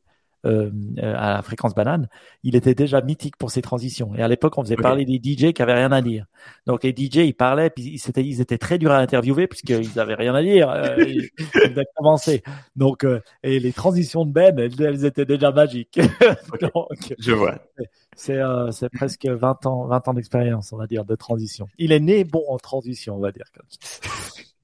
euh, à la fréquence banane, il était déjà mythique pour ses transitions. Et à l'époque, on faisait parler des DJ qui avaient rien à dire. Donc les DJ, ils parlaient, puis ils étaient, ils étaient très durs à interviewer puisqu'ils avaient rien à dire. Euh, [laughs] ils, ils commencé. Donc euh, et les transitions de Ben, elles, étaient déjà magiques. [laughs] Donc, Je vois. C'est euh, c'est presque 20 ans 20 ans d'expérience, on va dire, de transition. Il est né bon en transition, on va dire.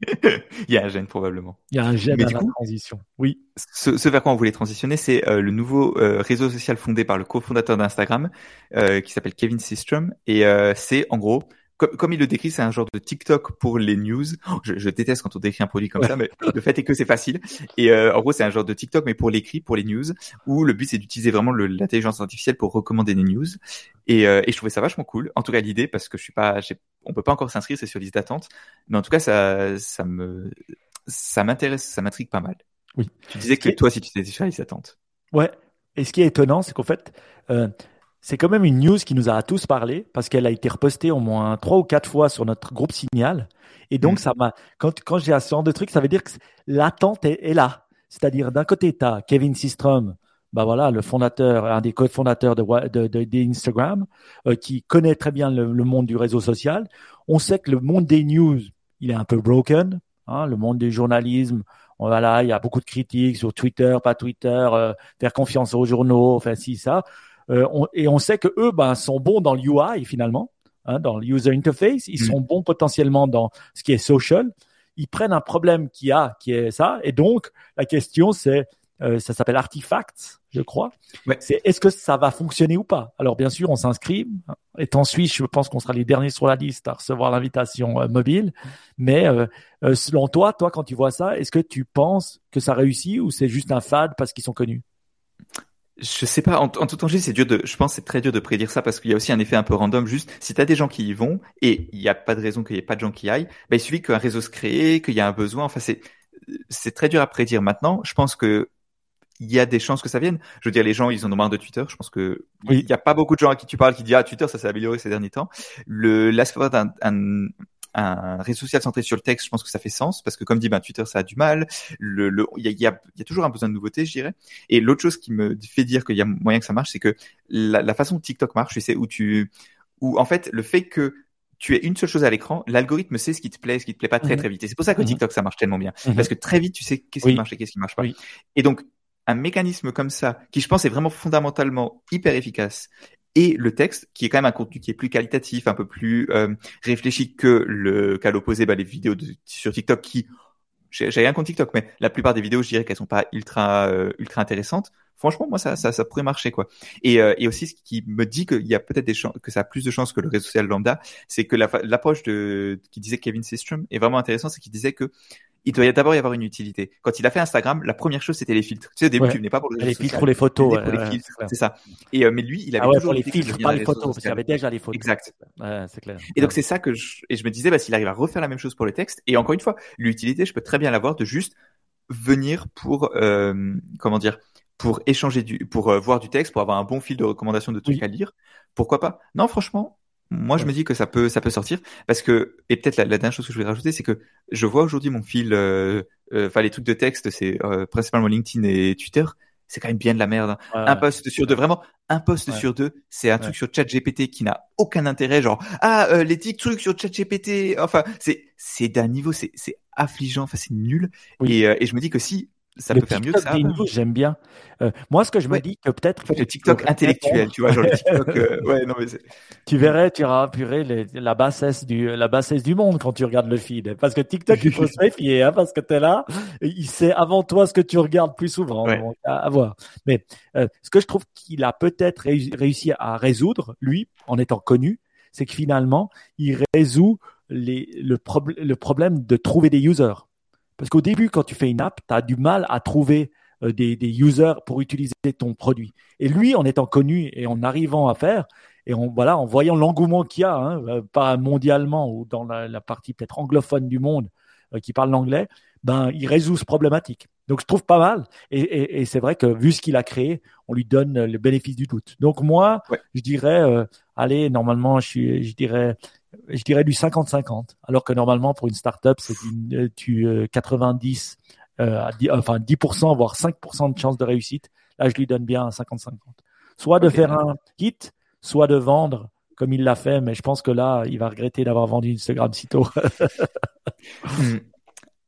[laughs] il y a un gène probablement. Il y a un gène à la transition. Oui. Ce, ce, vers quoi on voulait transitionner, c'est euh, le nouveau euh, réseau social fondé par le cofondateur d'Instagram, euh, qui s'appelle Kevin Systrom, et c'est en gros comme, il le décrit, c'est un genre de TikTok pour les news. Je, déteste quand on décrit un produit comme ça, mais le fait est que c'est facile. Et euh, en gros, c'est un genre de TikTok, mais pour l'écrit, pour les news, où le but c'est d'utiliser vraiment l'intelligence artificielle pour recommander des news. Et, euh, et, je trouvais ça vachement cool. En tout cas, l'idée, parce que je suis pas, on peut pas encore s'inscrire, c'est sur liste d'attente. Mais en tout cas, ça, ça me, ça m'intéresse, ça m'intrigue pas mal. Oui. Tu disais que toi, si tu étais sur liste d'attente. Ouais. Et ce qui est étonnant, c'est qu'en fait, euh, c'est quand même une news qui nous a tous parlé parce qu'elle a été repostée au moins trois ou quatre fois sur notre groupe Signal. Et donc, mm. ça m'a, quand, quand j'ai ce genre de truc, ça veut dire que l'attente est, là. C'est-à-dire, d'un côté, tu as Kevin Systrom, bah voilà, le fondateur, un des cofondateurs de, de, de, d'Instagram, euh, qui connaît très bien le, monde du réseau social. On sait que le monde des news, il est un peu broken. Hein, le monde du journalisme, voilà, il y a beaucoup de critiques sur Twitter, pas Twitter, euh, faire confiance aux journaux, enfin si ça. Euh, et on sait que eux ben, sont bons dans l'UI finalement, hein, dans le user interface. Ils mm. sont bons potentiellement dans ce qui est social. Ils prennent un problème qui a, qui est ça. Et donc la question c'est, euh, ça s'appelle Artifacts, je crois. C'est est-ce que ça va fonctionner ou pas? Alors bien sûr, on s'inscrit. Étant suisse, je pense qu'on sera les derniers sur la liste à recevoir l'invitation euh, mobile. Mais selon toi, toi quand tu vois ça, est-ce que tu penses que ça réussit ou c'est juste un fad parce qu'ils sont connus? Je sais pas, en, tout temps, c'est dur de, je pense c'est très dur de prédire ça parce qu'il y a aussi un effet un peu random. Juste, si t'as des gens qui y vont et il n'y a pas de raison qu'il y ait pas de gens qui y aillent, bah, il suffit qu'un réseau se crée, qu'il y a un besoin. Enfin, c'est, c'est très dur à prédire. Maintenant, je pense que il y a des chances que ça vienne. Je veux dire, les gens, ils en ont marre de Twitter. Je pense que il y a pas beaucoup de gens à qui tu parles qui disent ah Twitter, ça s'est amélioré ces derniers temps. Le l'aspect d'un un, un réseau social centré sur le texte, je pense que ça fait sens parce que comme dit, ben, Twitter ça a du mal. Le, le, il y a, y, a, y a, toujours un besoin de nouveauté, je dirais. Et l'autre chose qui me fait dire qu'il y a moyen que ça marche, c'est que la, la, façon dont TikTok marche, c'est où tu, où en fait le fait que tu es une seule chose à l'écran, l'algorithme sait ce qui te plaît, ce qui te plaît pas très mhm. très vite. Et c'est pour ça que mhm. TikTok ça marche tellement bien, mhm. parce que très vite tu sais qu'est-ce qui marche et qu'est-ce qui marche pas. Et donc un mécanisme comme ça, qui je pense est vraiment fondamentalement hyper efficace et le texte, qui est quand même un contenu qui est plus qualitatif, un peu plus euh, réfléchi que le qu'à l'opposé, bah, les vidéos de, sur TikTok qui j'ai rien contre TikTok, mais la plupart des vidéos, je dirais qu'elles sont pas ultra euh, ultra intéressantes. Franchement, moi, ça, ça, ça pourrait marcher, quoi. Et, euh, et aussi, ce qui me dit qu'il y a peut-être des chances, que ça a plus de chances que le réseau social lambda, c'est que l'approche de qui disait Kevin Systrom est vraiment intéressant, c'est qu'il disait que il doit d'abord y avoir une utilité. Quand il a fait Instagram, la première chose c'était les filtres. Tu sais, au début, tu venais pas pour les filtres pour les photos. pour les filtres, c'est ça. Et euh, mais lui, il avait ah ouais, toujours les filtres, pas les photos, parce qu'il avait déjà les photos. Exact. c'est clair. Et donc c'est ça que je et je me disais, bah s'il arrive à refaire la même chose pour le texte, et encore une fois, l'utilité, je peux très bien l'avoir de juste venir pour euh, comment dire pour échanger du pour euh, voir du texte pour avoir un bon fil de recommandation de trucs à lire pourquoi pas? Non franchement moi, je me dis que ça peut, ça peut sortir parce que et peut-être la, dernière chose que je voulais rajouter, c'est que je vois aujourd'hui mon fil, euh, euh, enfin les trucs de texte, c'est euh, principalement LinkedIn et Twitter. C'est quand même bien de la merde. Hein. un post sur deux, vraiment un post sur deux, c'est un truc sur ChatGPT qui n'a aucun intérêt. Genre ah les petits trucs sur ChatGPT. Enfin c'est c'est d'un niveau, c'est c'est affligeant. Enfin c'est nul. Et, et je me dis que si ça peut faire mieux que ça. J'aime bien. Euh, moi, ce que je me dis, que peut-être. le TikTok intellectuel, tu vois, genre le TikTok. [laughs] Euh, ouais, non, mais tu verrais, tu auras puré la bassesse du, la bassesse du monde quand tu regardes le feed. Parce que TikTok, il faut se [laughs] méfier, hein, parce que t'es là, il sait avant toi ce que tu regardes plus souvent. à, voir. Mais euh, ce que je trouve qu'il a peut-être réussi à résoudre, lui, en étant connu, c'est que finalement, il résout les, le, le problème de trouver des users. Parce qu'au début, quand tu fais une app, tu as du mal à trouver euh, des, des, users pour utiliser ton produit. Et lui, en étant connu et en arrivant à faire, et en, voilà, en voyant l'engouement qu'il y a, hein, euh, pas mondialement ou dans la, la partie peut-être anglophone du monde euh, qui parle l'anglais, ben, il résout ce problématique. Donc, je trouve pas mal. Et, et, et c'est vrai que vu ce qu'il a créé, on lui donne le bénéfice du doute. Donc, moi, je dirais, euh, allez, normalement, je, suis, je dirais, je dirais du 50-50. Alors que normalement, pour une startup, c'est du, 90, euh, 10, enfin 10%, voire 5% de chance de réussite. Là, je lui donne bien un 50-50. Soit de faire un kit, soit de vendre comme il l'a fait, mais je pense que là, il va regretter d'avoir vendu Instagram si tôt.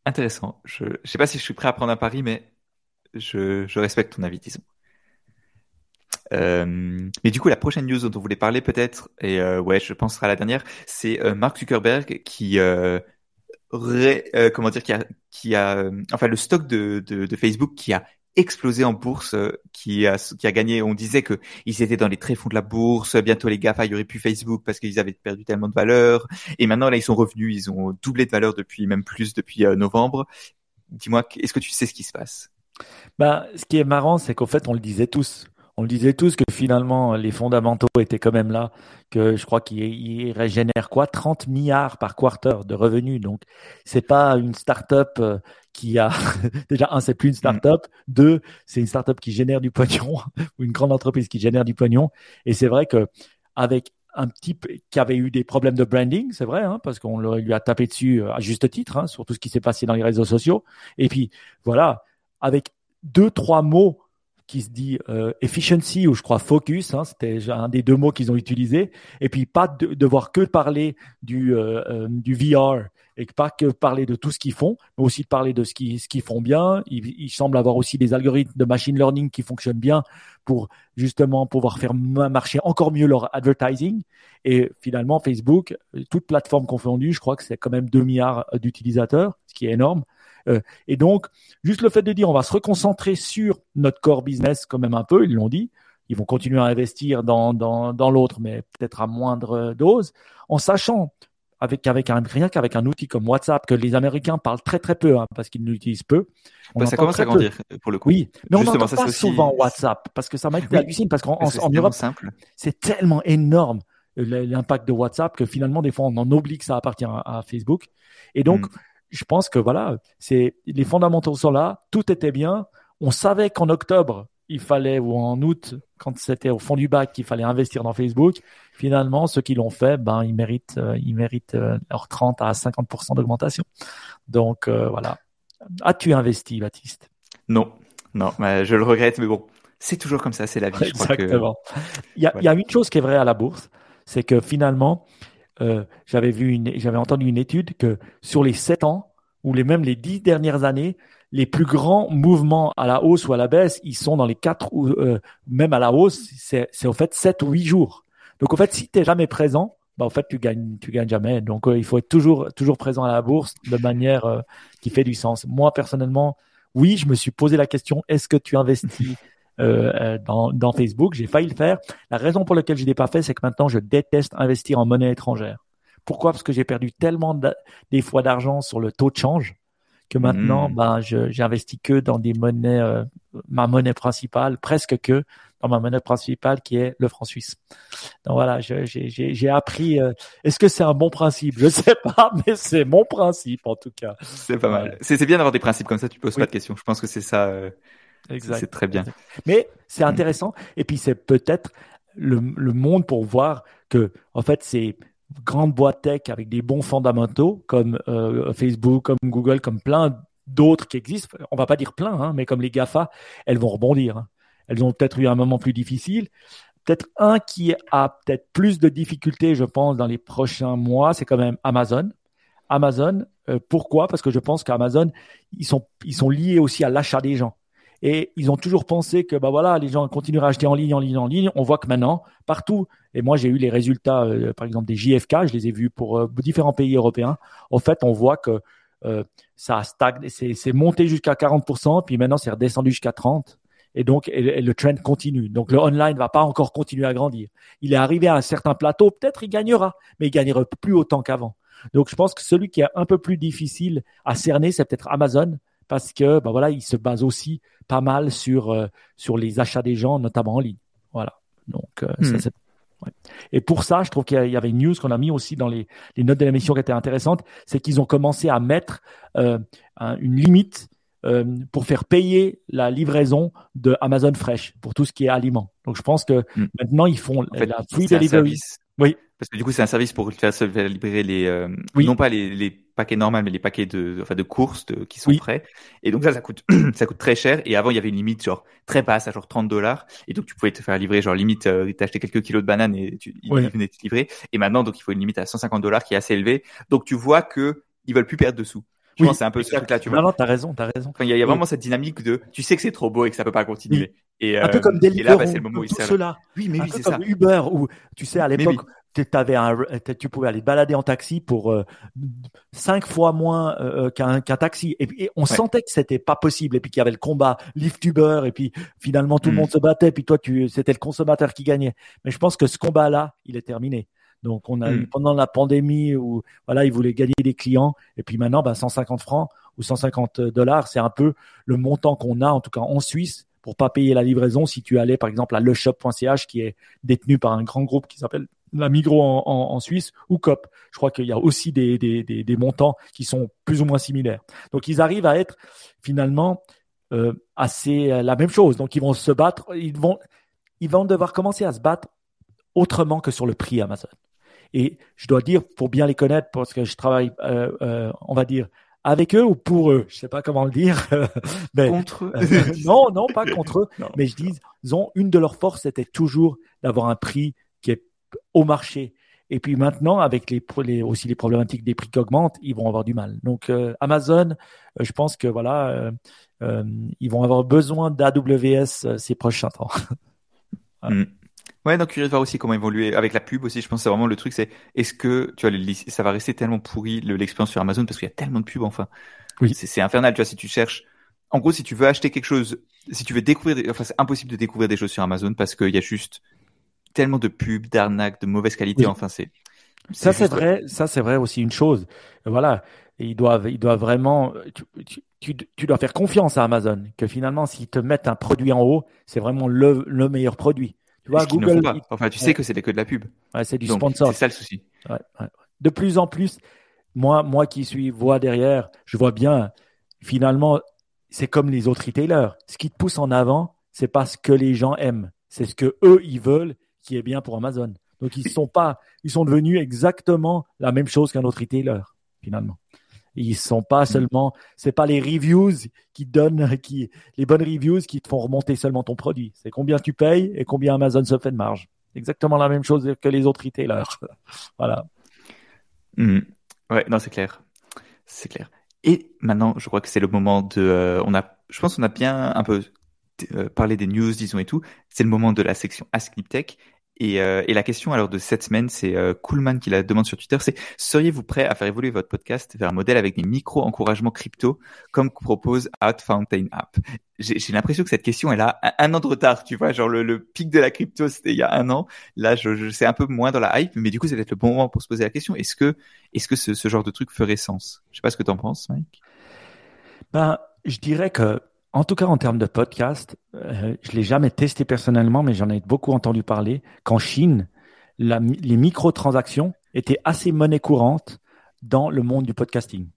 Intéressant. Je ne sais pas si je suis prêt à prendre un pari, mais je, je respecte ton avis, disons. Euh, mais du coup, la prochaine news dont on voulait parler peut-être, et euh, ouais, je pense sera la dernière, c'est euh, Mark Zuckerberg qui, euh, ré, euh, comment dire, qui a, qui a, enfin le stock de, de, de Facebook qui a explosé en bourse, qui a, qui a gagné. On disait que ils étaient dans les tréfonds de la bourse. Bientôt les GAFA, il y aurait plus Facebook parce qu'ils avaient perdu tellement de valeur. Et maintenant là, ils sont revenus. Ils ont doublé de valeur depuis même plus depuis novembre. Dis-moi, est-ce que tu sais ce qui se passe? Bah, ce qui est marrant, c'est qu'en fait, on le disait tous on le disait tous que finalement les fondamentaux étaient quand même là, que je crois qu'ils régénèrent quoi 30 milliards par quarter de revenus. Donc c'est pas une start-up euh, qui a [laughs] déjà un c'est plus une start-up, deux c'est une start-up qui génère du pognon [laughs] ou une grande entreprise qui génère du pognon et c'est vrai que avec un type qui avait eu des problèmes de branding, c'est vrai, hein, parce qu'on lui a tapé dessus euh, à juste titre, hein, sur tout ce qui s'est passé dans les réseaux sociaux. Et puis voilà, avec deux trois mots qui se dit euh, efficiency ou je crois focus, hein, c'était un des deux mots qu'ils ont utilisé, et puis pas de, devoir que parler du euh, euh, du VR et pas que parler de tout ce qu'ils font, mais aussi de parler de ce qu'ils ce qu'ils font bien. Il, il, semble avoir aussi des algorithmes de machine learning qui fonctionnent bien pour justement pouvoir faire marcher encore mieux leur advertising. Et finalement, Facebook, toute plateforme confondue, je crois que c'est quand même 2 milliards d'utilisateurs, ce qui est énorme. Euh, et donc, juste le fait de dire on va se reconcentrer sur notre core business quand même un peu, ils l'ont dit, ils vont continuer à investir dans, dans, dans l'autre, mais peut-être à moindre dose, en sachant avec, avec un, rien qu'avec un outil comme WhatsApp, que les Américains parlent très très peu, hein, parce qu'ils l'utilisent peu. Bah, ça commence à grandir, pour le coup. Oui, mais on n'entend pas souvent WhatsApp, parce que ça m'a été halluciné, parce qu'en en, Europe, c'est tellement énorme euh, l'impact de WhatsApp que finalement, des fois, on en oublie que ça appartient à, Facebook. Et donc, mm je pense que voilà, c'est les fondamentaux sont là, tout était bien. On savait qu'en octobre, il fallait ou en août, quand c'était au fond du bac, qu'il fallait investir dans Facebook. Finalement, ceux qui l'ont fait, ben ils méritent, euh, ils méritent euh, leur 30 à 50 d'augmentation. Donc euh, voilà. As-tu investi, Baptiste? Non, non, je le regrette, mais bon, c'est toujours comme ça, c'est la vie. Exactement. il, y a, il y a une chose qui est vraie à la bourse, c'est que finalement, euh, j'avais vu une, j'avais entendu une étude que sur les sept ans ou les même les dix dernières années, les plus grands mouvements à la hausse ou à la baisse, ils sont dans les quatre ou euh, même à la hausse, c'est, c'est au fait sept ou huit jours. Donc en fait, si tu jamais présent, bah en fait tu gagnes, tu gagnes jamais. Donc euh, il faut être toujours toujours présent à la bourse de manière euh, qui fait du sens. Moi personnellement, oui, je me suis posé la question est-ce que tu investis [laughs] euh, euh, dans, dans Facebook? J'ai failli le faire. La raison pour laquelle je l'ai pas fait, c'est que maintenant je déteste investir en monnaie étrangère. Pourquoi? Parce que j'ai perdu tellement des fois d'argent sur le taux de change que maintenant, mmh. ben, j'investis que dans des monnaies, euh, ma monnaie principale, presque que dans ma monnaie principale qui est le franc suisse. Donc voilà, j'ai appris. Euh, Est-ce que c'est un bon principe? Je sais pas, [laughs] mais c'est mon principe en tout cas. C'est pas mal. C'est bien d'avoir des principes comme ça. Tu poses pas de questions. Je pense que c'est ça. Euh, c'est très bien. Mais c'est mm. intéressant. Et puis, c'est peut-être le, le, monde pour voir que, en fait, ces grandes boîtes tech avec des bons fondamentaux, comme euh, Facebook, comme Google, comme plein d'autres qui existent, on va pas dire plein, hein, mais comme les GAFA, elles vont rebondir. Hein. Elles ont peut-être eu un moment plus difficile. Peut-être un qui a peut-être plus de difficultés, je pense, dans les prochains mois, c'est quand même Amazon. Amazon, euh, pourquoi? Parce que je pense qu'Amazon, ils sont, liés aussi à l'achat des gens. Et ils ont toujours pensé que bah voilà, les gens continueraient à acheter en ligne, en ligne, en ligne. On voit que maintenant, partout, et moi j'ai eu les résultats, euh, par exemple des JFK, je les ai vus pour euh, différents pays européens. En fait, on voit que euh, ça stagne, c'est monté jusqu'à 40%, puis maintenant c'est redescendu jusqu'à 30%. Et donc, et, le trend continue. Donc, le online va pas encore continuer à grandir. Il est arrivé à un certain plateau, peut-être il gagnera, mais il gagnera plus autant qu'avant. Donc je pense que celui qui est un peu plus difficile à cerner, c'est peut-être Amazon parce que bah voilà, il se base aussi pas mal sur euh, sur les achats des gens, notamment en ligne. Voilà. Donc euh, ça, hmm. c'est et pour ça, je trouve qu'il y avait une news qu'on a mis aussi dans les, les notes de l'émission qui était intéressante, c'est qu'ils ont commencé à mettre euh, une limite euh, pour faire payer la livraison de Amazon Fresh pour tout ce qui est aliments. Donc je pense que hmm. maintenant ils font la free delivery. Oui. Parce que du coup, c'est un service pour faire se livrer les, euh, non pas les, les paquets normaux, mais les paquets de, enfin, de courses de, qui sont frais. Et donc ça, ça coûte, [clears throat] ça coûte très cher. Et avant, il y avait une limite genre très basse, à genre 30 dollars. Et donc tu pouvais te faire livrer genre limite, euh, t'achetais quelques kilos de bananes et tu, ils venaient te livrer. Et maintenant, donc il faut une limite à 150 dollars qui est assez élevée. Donc tu vois que ils veulent plus perdre de sous. Je oui, pense c'est un peu ce truc-là, tu vois. Non, non, t'as raison, t'as raison. il y, a vraiment cette dynamique de, tu sais que c'est trop beau et que ça peut pas continuer. Et, un peu comme Deliveroo, et là, bah, c'est le moment où cela. Oui, mais oui, c'est ça. Uber, où, tu sais, à l'époque, un, tu pouvais aller balader en taxi pour euh, cinq fois moins euh, euh, qu'un qu'un taxi. Et, on sentait que c'était pas possible. Et puis qu'il y avait le combat Lyft Uber. Et puis finalement tout le hmm. monde se battait. Et puis toi, tu, c'était le consommateur qui gagnait. Mais je pense que ce combat-là, il est terminé. Donc on a eu hmm. pendant la pandémie où voilà, ils voulaient gagner des clients. Et puis maintenant, bah, 150 francs ou 150 dollars, c'est un peu le montant qu'on a en tout cas en Suisse pour pas payer la livraison si tu allais par exemple à leshop.ch qui est détenu par un grand groupe qui s'appelle la Migros en, Suisse ou COP. Je crois qu'il y a aussi des, des, montants qui sont plus ou moins similaires. Donc ils arrivent à être finalement euh, assez euh, la même chose. Donc ils vont se battre, ils vont, ils vont devoir commencer à se battre autrement que sur le prix Amazon. Et je dois dire, pour bien les connaître, parce que je travaille, euh, on va dire, avec eux ou pour eux, je sais pas comment le dire. [laughs] mais, contre eux. [laughs] non, non, pas contre eux. mais je dis, ont une de leurs forces, c'était toujours d'avoir un prix qui est au marché. Et puis maintenant, avec les, aussi les problématiques des prix qui augmentent, ils vont avoir du mal. Donc euh, Amazon, euh, je pense que voilà, euh, ils vont avoir besoin d'AWS ces prochains temps. [laughs] Mm. Ouais, donc curieux de voir aussi comment évoluer avec la pub aussi. Je pense que c'est vraiment le truc, c'est est-ce que tu vois, ça va rester tellement pourri l'expérience sur Amazon parce qu'il y a tellement de pubs. Enfin, oui, c'est infernal. Tu vois, si tu cherches, en gros, si tu veux acheter quelque chose, si tu veux découvrir, enfin, c'est impossible de découvrir des choses sur Amazon parce qu'il y a juste tellement de pubs, d'arnaques, de mauvaise qualité. Enfin, c'est ça, c'est vrai. Ça, c'est vrai aussi une chose. Voilà, ils doivent, ils doivent vraiment. Tu, tu, tu, dois faire confiance à Amazon que finalement, s'ils te mettent un produit en haut, c'est vraiment le, le meilleur produit. Tu vois, Google. Enfin, tu sais que c'est que de la pub. Ouais, c'est du sponsor. C'est ça le souci. Ouais, de plus en plus, moi, moi qui suis voix derrière, je vois bien. Finalement, c'est comme les autres retailers. Ce qui te pousse en avant, c'est pas ce que les gens aiment, c'est ce que eux ils veulent qui est bien pour Amazon. Donc ils sont pas, ils sont devenus exactement la même chose qu'un autre retailer finalement. Ils sont pas mm. seulement, c'est pas les reviews qui donnent, qui les bonnes reviews qui te font remonter seulement ton produit. C'est combien tu payes et combien Amazon se fait de marge. Exactement la même chose que les autres retailers. [laughs] voilà. Mm. Ouais, non, c'est clair, c'est clair. Et maintenant, je crois que c'est le moment de, euh, on a, je pense qu'on a bien un peu euh, parlé des news, disons et tout. C'est le moment de la section Ask Tech. Et, euh, et, la question alors de cette semaine, c'est euh, Coolman qui la demande sur Twitter, c'est seriez-vous prêt à faire évoluer votre podcast vers un modèle avec des micro-encouragements crypto comme propose Out Fountain App? J'ai l'impression que cette question est là un, an de retard, tu vois, genre le, pic de la crypto c'était il y a un an, là je, je c'est un peu moins dans la hype, mais du coup c'est peut-être le bon moment pour se poser la question. Est-ce que est-ce que ce, ce, genre de truc ferait sens? Je sais pas ce que tu en penses, Mike. Ben, je dirais que en tout cas, en termes de podcast, euh, je l'ai jamais testé personnellement, mais j'en ai beaucoup entendu parler qu'en Chine, les microtransactions étaient assez monnaie courante dans le monde du podcasting.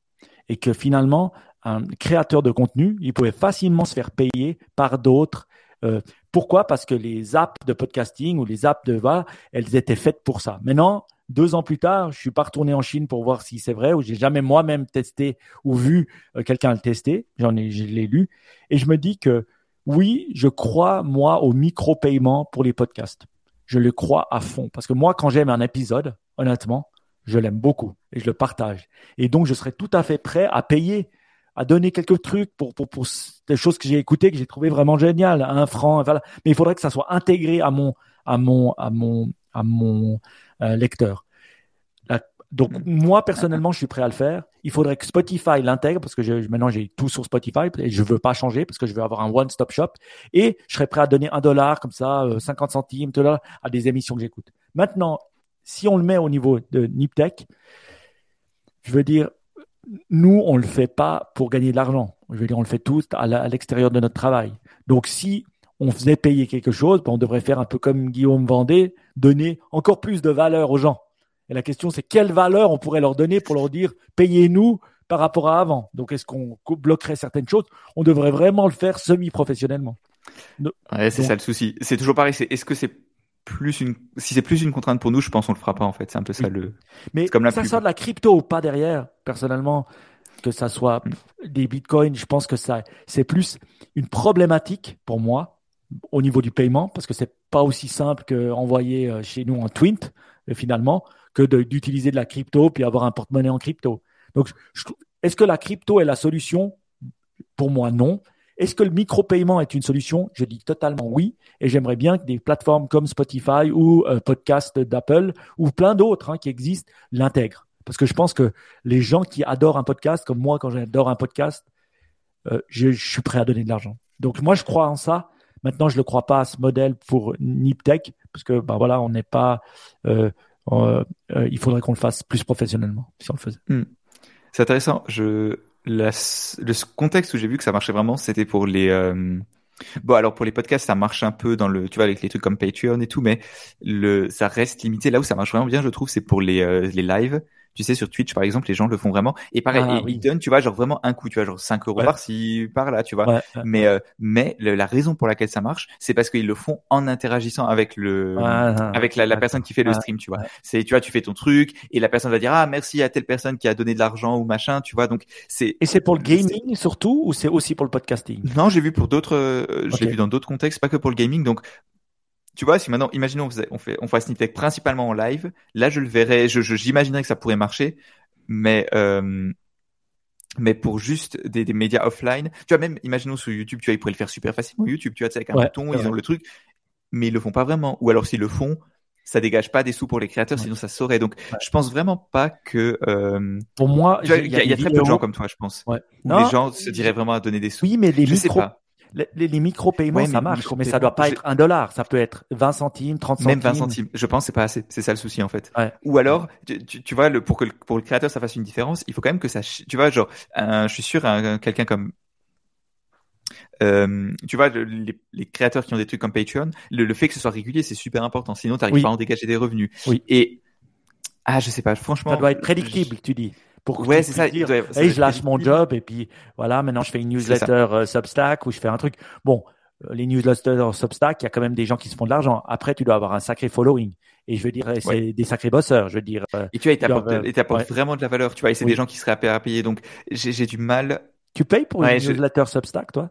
Et que finalement, un créateur de contenu, il pouvait facilement se faire payer par d'autres. Euh, pourquoi? Parce que les apps de podcasting ou les apps de va, elles étaient faites pour ça. Maintenant, deux ans plus tard, je suis pas retourné en Chine pour voir si c'est vrai ou j'ai jamais moi-même testé ou vu euh, quelqu'un le tester. J'en ai, je l'ai lu et je me dis que oui, je crois moi au micro-paiement pour les podcasts. Je le crois à fond parce que moi, quand j'aime un épisode, honnêtement, je l'aime beaucoup et je le partage. Et donc, je serais tout à fait prêt à payer, à donner quelques trucs pour, pour, pour des choses que j'ai écoutées, que j'ai trouvé vraiment géniales, un franc, voilà. Mais il faudrait que ça soit intégré à mon, à mon, à mon, à mon, euh, lecteur. donc moi personnellement, je suis prêt à le faire. Il faudrait que Spotify l'intègre parce que maintenant j'ai tout sur Spotify et je veux pas changer parce que je veux avoir un one-stop shop et je serais prêt à donner un dollar comme ça, 50 euh, centimes, à des émissions que j'écoute. Maintenant, si on le met au niveau de Niptech, je veux dire, nous, on le fait pas pour gagner de l'argent. Je veux dire, on le fait tous à l'extérieur de notre travail. Donc, si on faisait payer quelque chose, ben, on devrait faire un peu comme Guillaume Vendée, donner encore plus de valeur aux gens. Et la question, c'est quelle valeur on pourrait leur donner pour leur dire payez-nous par rapport à avant. Donc, est-ce qu'on bloquerait certaines choses? On devrait vraiment le faire semi-professionnellement. Ouais, c'est ça le souci. C'est toujours pareil. C'est est-ce que c'est plus une, si c'est plus une contrainte pour nous, je pense qu'on le fera pas en fait. C'est un peu ça le. Mais comme la ça sort de la crypto ou pas derrière, personnellement, que ça soit mm. des bitcoins, je pense que ça, c'est plus une problématique pour moi au niveau du paiement parce que c'est pas aussi simple que envoyer euh, chez nous en Twint euh, finalement que d'utiliser de, la crypto puis avoir un porte-monnaie en crypto. Donc, est-ce que la crypto est la solution? Pour moi, non. Est-ce que le micro-paiement est une solution? Je dis totalement oui. Et j'aimerais bien que des plateformes comme Spotify ou euh, Podcast d'Apple ou plein d'autres hein, qui existent l'intègrent. Parce que je pense que les gens qui adorent un podcast, comme moi quand j'adore un podcast, je, suis prêt à donner de l'argent. Donc moi, je crois en ça. Maintenant, je ne le crois pas à ce modèle pour Niptech, parce que ben voilà, on n'est pas. Euh, il faudrait qu'on le fasse plus professionnellement si on le faisait. Hmm. C'est intéressant. Je le contexte où j'ai vu que ça marchait vraiment, c'était pour les. Euh... Bon, alors pour les podcasts, ça marche un peu dans le, tu vois, avec les trucs comme Patreon et tout, mais le, ça reste limité. Là où ça marche vraiment bien, je trouve, c'est pour les, euh, les lives tu sais, sur Twitch, par exemple, les gens le font vraiment. Et pareil, ah ils donnent, tu vois, genre vraiment un coup, tu vois, genre 5 euros par-ci, par-là, tu vois. mais euh, mais la raison pour laquelle ça marche, c'est parce qu'ils le font en interagissant avec le, avec la, la, personne qui fait le stream, tu vois. C'est, tu vois, tu fais ton truc et la personne va dire ah merci à telle personne qui a donné de l'argent ou machin, tu vois. Donc c'est. Et c'est pour le gaming surtout ou c'est aussi pour le podcasting? Non, j'ai vu pour d'autres, euh, je l'ai vu dans d'autres contextes, pas que pour le gaming. Donc tu vois, si maintenant, imaginons on, faisait, on fait, on fait Snippet principalement en live, là je le verrais, je, j'imaginerais que ça pourrait marcher, mais euh, mais pour juste des, des, médias offline, tu vois, même imaginons sur YouTube, tu vois, ils pourraient le faire super facilement. YouTube, tu vois, avec un bouton, ils ont le truc, mais ils le font pas vraiment. Ou alors s'ils le font, ça dégage pas des sous pour les créateurs, sinon ça saurait. Donc, je pense vraiment pas que. Euh... Pour moi, il y, a, très peu de gens comme toi, je pense. Ouais. les gens se diraient vraiment à donner des sous. Oui, mais les micros, les, les, micro-paiements, ça marche, mais ça doit pas être un dollar. Ça peut être 20 centimes, 30 centimes. Même 20 centimes. Je pense c'est pas assez. C'est ça le souci, en fait. Ou alors, tu, tu, vois, le, pour que le, pour le créateur ça fasse une différence, il faut quand même que ça, tu vois, genre, je suis sûr, quelqu'un comme, euh, tu vois, les, les, créateurs qui ont des trucs comme Patreon, le, fait que ce soit régulier, c'est super important. Sinon, tu n'arrives pas à en dégager des revenus. Oui. Et, ah, je sais pas, franchement. Ça doit être prédictible, tu dis pour ouais, c'est ça. Dire, je lâche mon job et puis voilà, maintenant je fais une newsletter euh, Substack ou je fais un truc. Bon, euh, les newsletters Substack, il y a quand même des gens qui se font de l'argent. Après, tu dois avoir un sacré following. Et je veux dire, c'est des sacrés bosseurs, je veux dire. Euh, et tu vois, ils t'apportent vraiment de la valeur, tu vois, et c'est des gens qui seraient à payer. Donc, j'ai du mal. Tu payes pour une newsletter Substack, toi?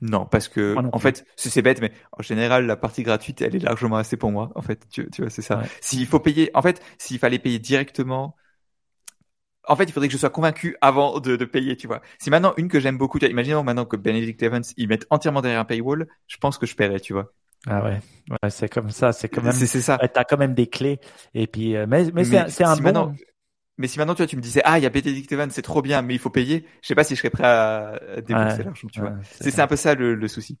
Non, parce que en fait, c'est bête, mais en général, la partie gratuite, elle est largement assez pour moi. En fait, tu, tu vois, c'est ça. S'il faut payer, en fait, s'il fallait payer directement, en fait, il faudrait que je sois convaincu avant de, de payer, tu vois. Si maintenant une que j'aime beaucoup, imaginons maintenant que Benedict Evans, ils mettent entièrement derrière un paywall, je pense que je paierais, tu vois. Ah ouais, ouais c'est comme ça, c'est quand même. C'est ça. T'as quand même des clés, et puis, euh, mais mais, c'est un, bon. mais si maintenant tu vois, tu me disais ah il y a Benedict Evans, c'est trop bien, mais il faut payer, je sais pas si je serais prêt à débourser l'argent, tu vois. C'est un peu ça le, le souci.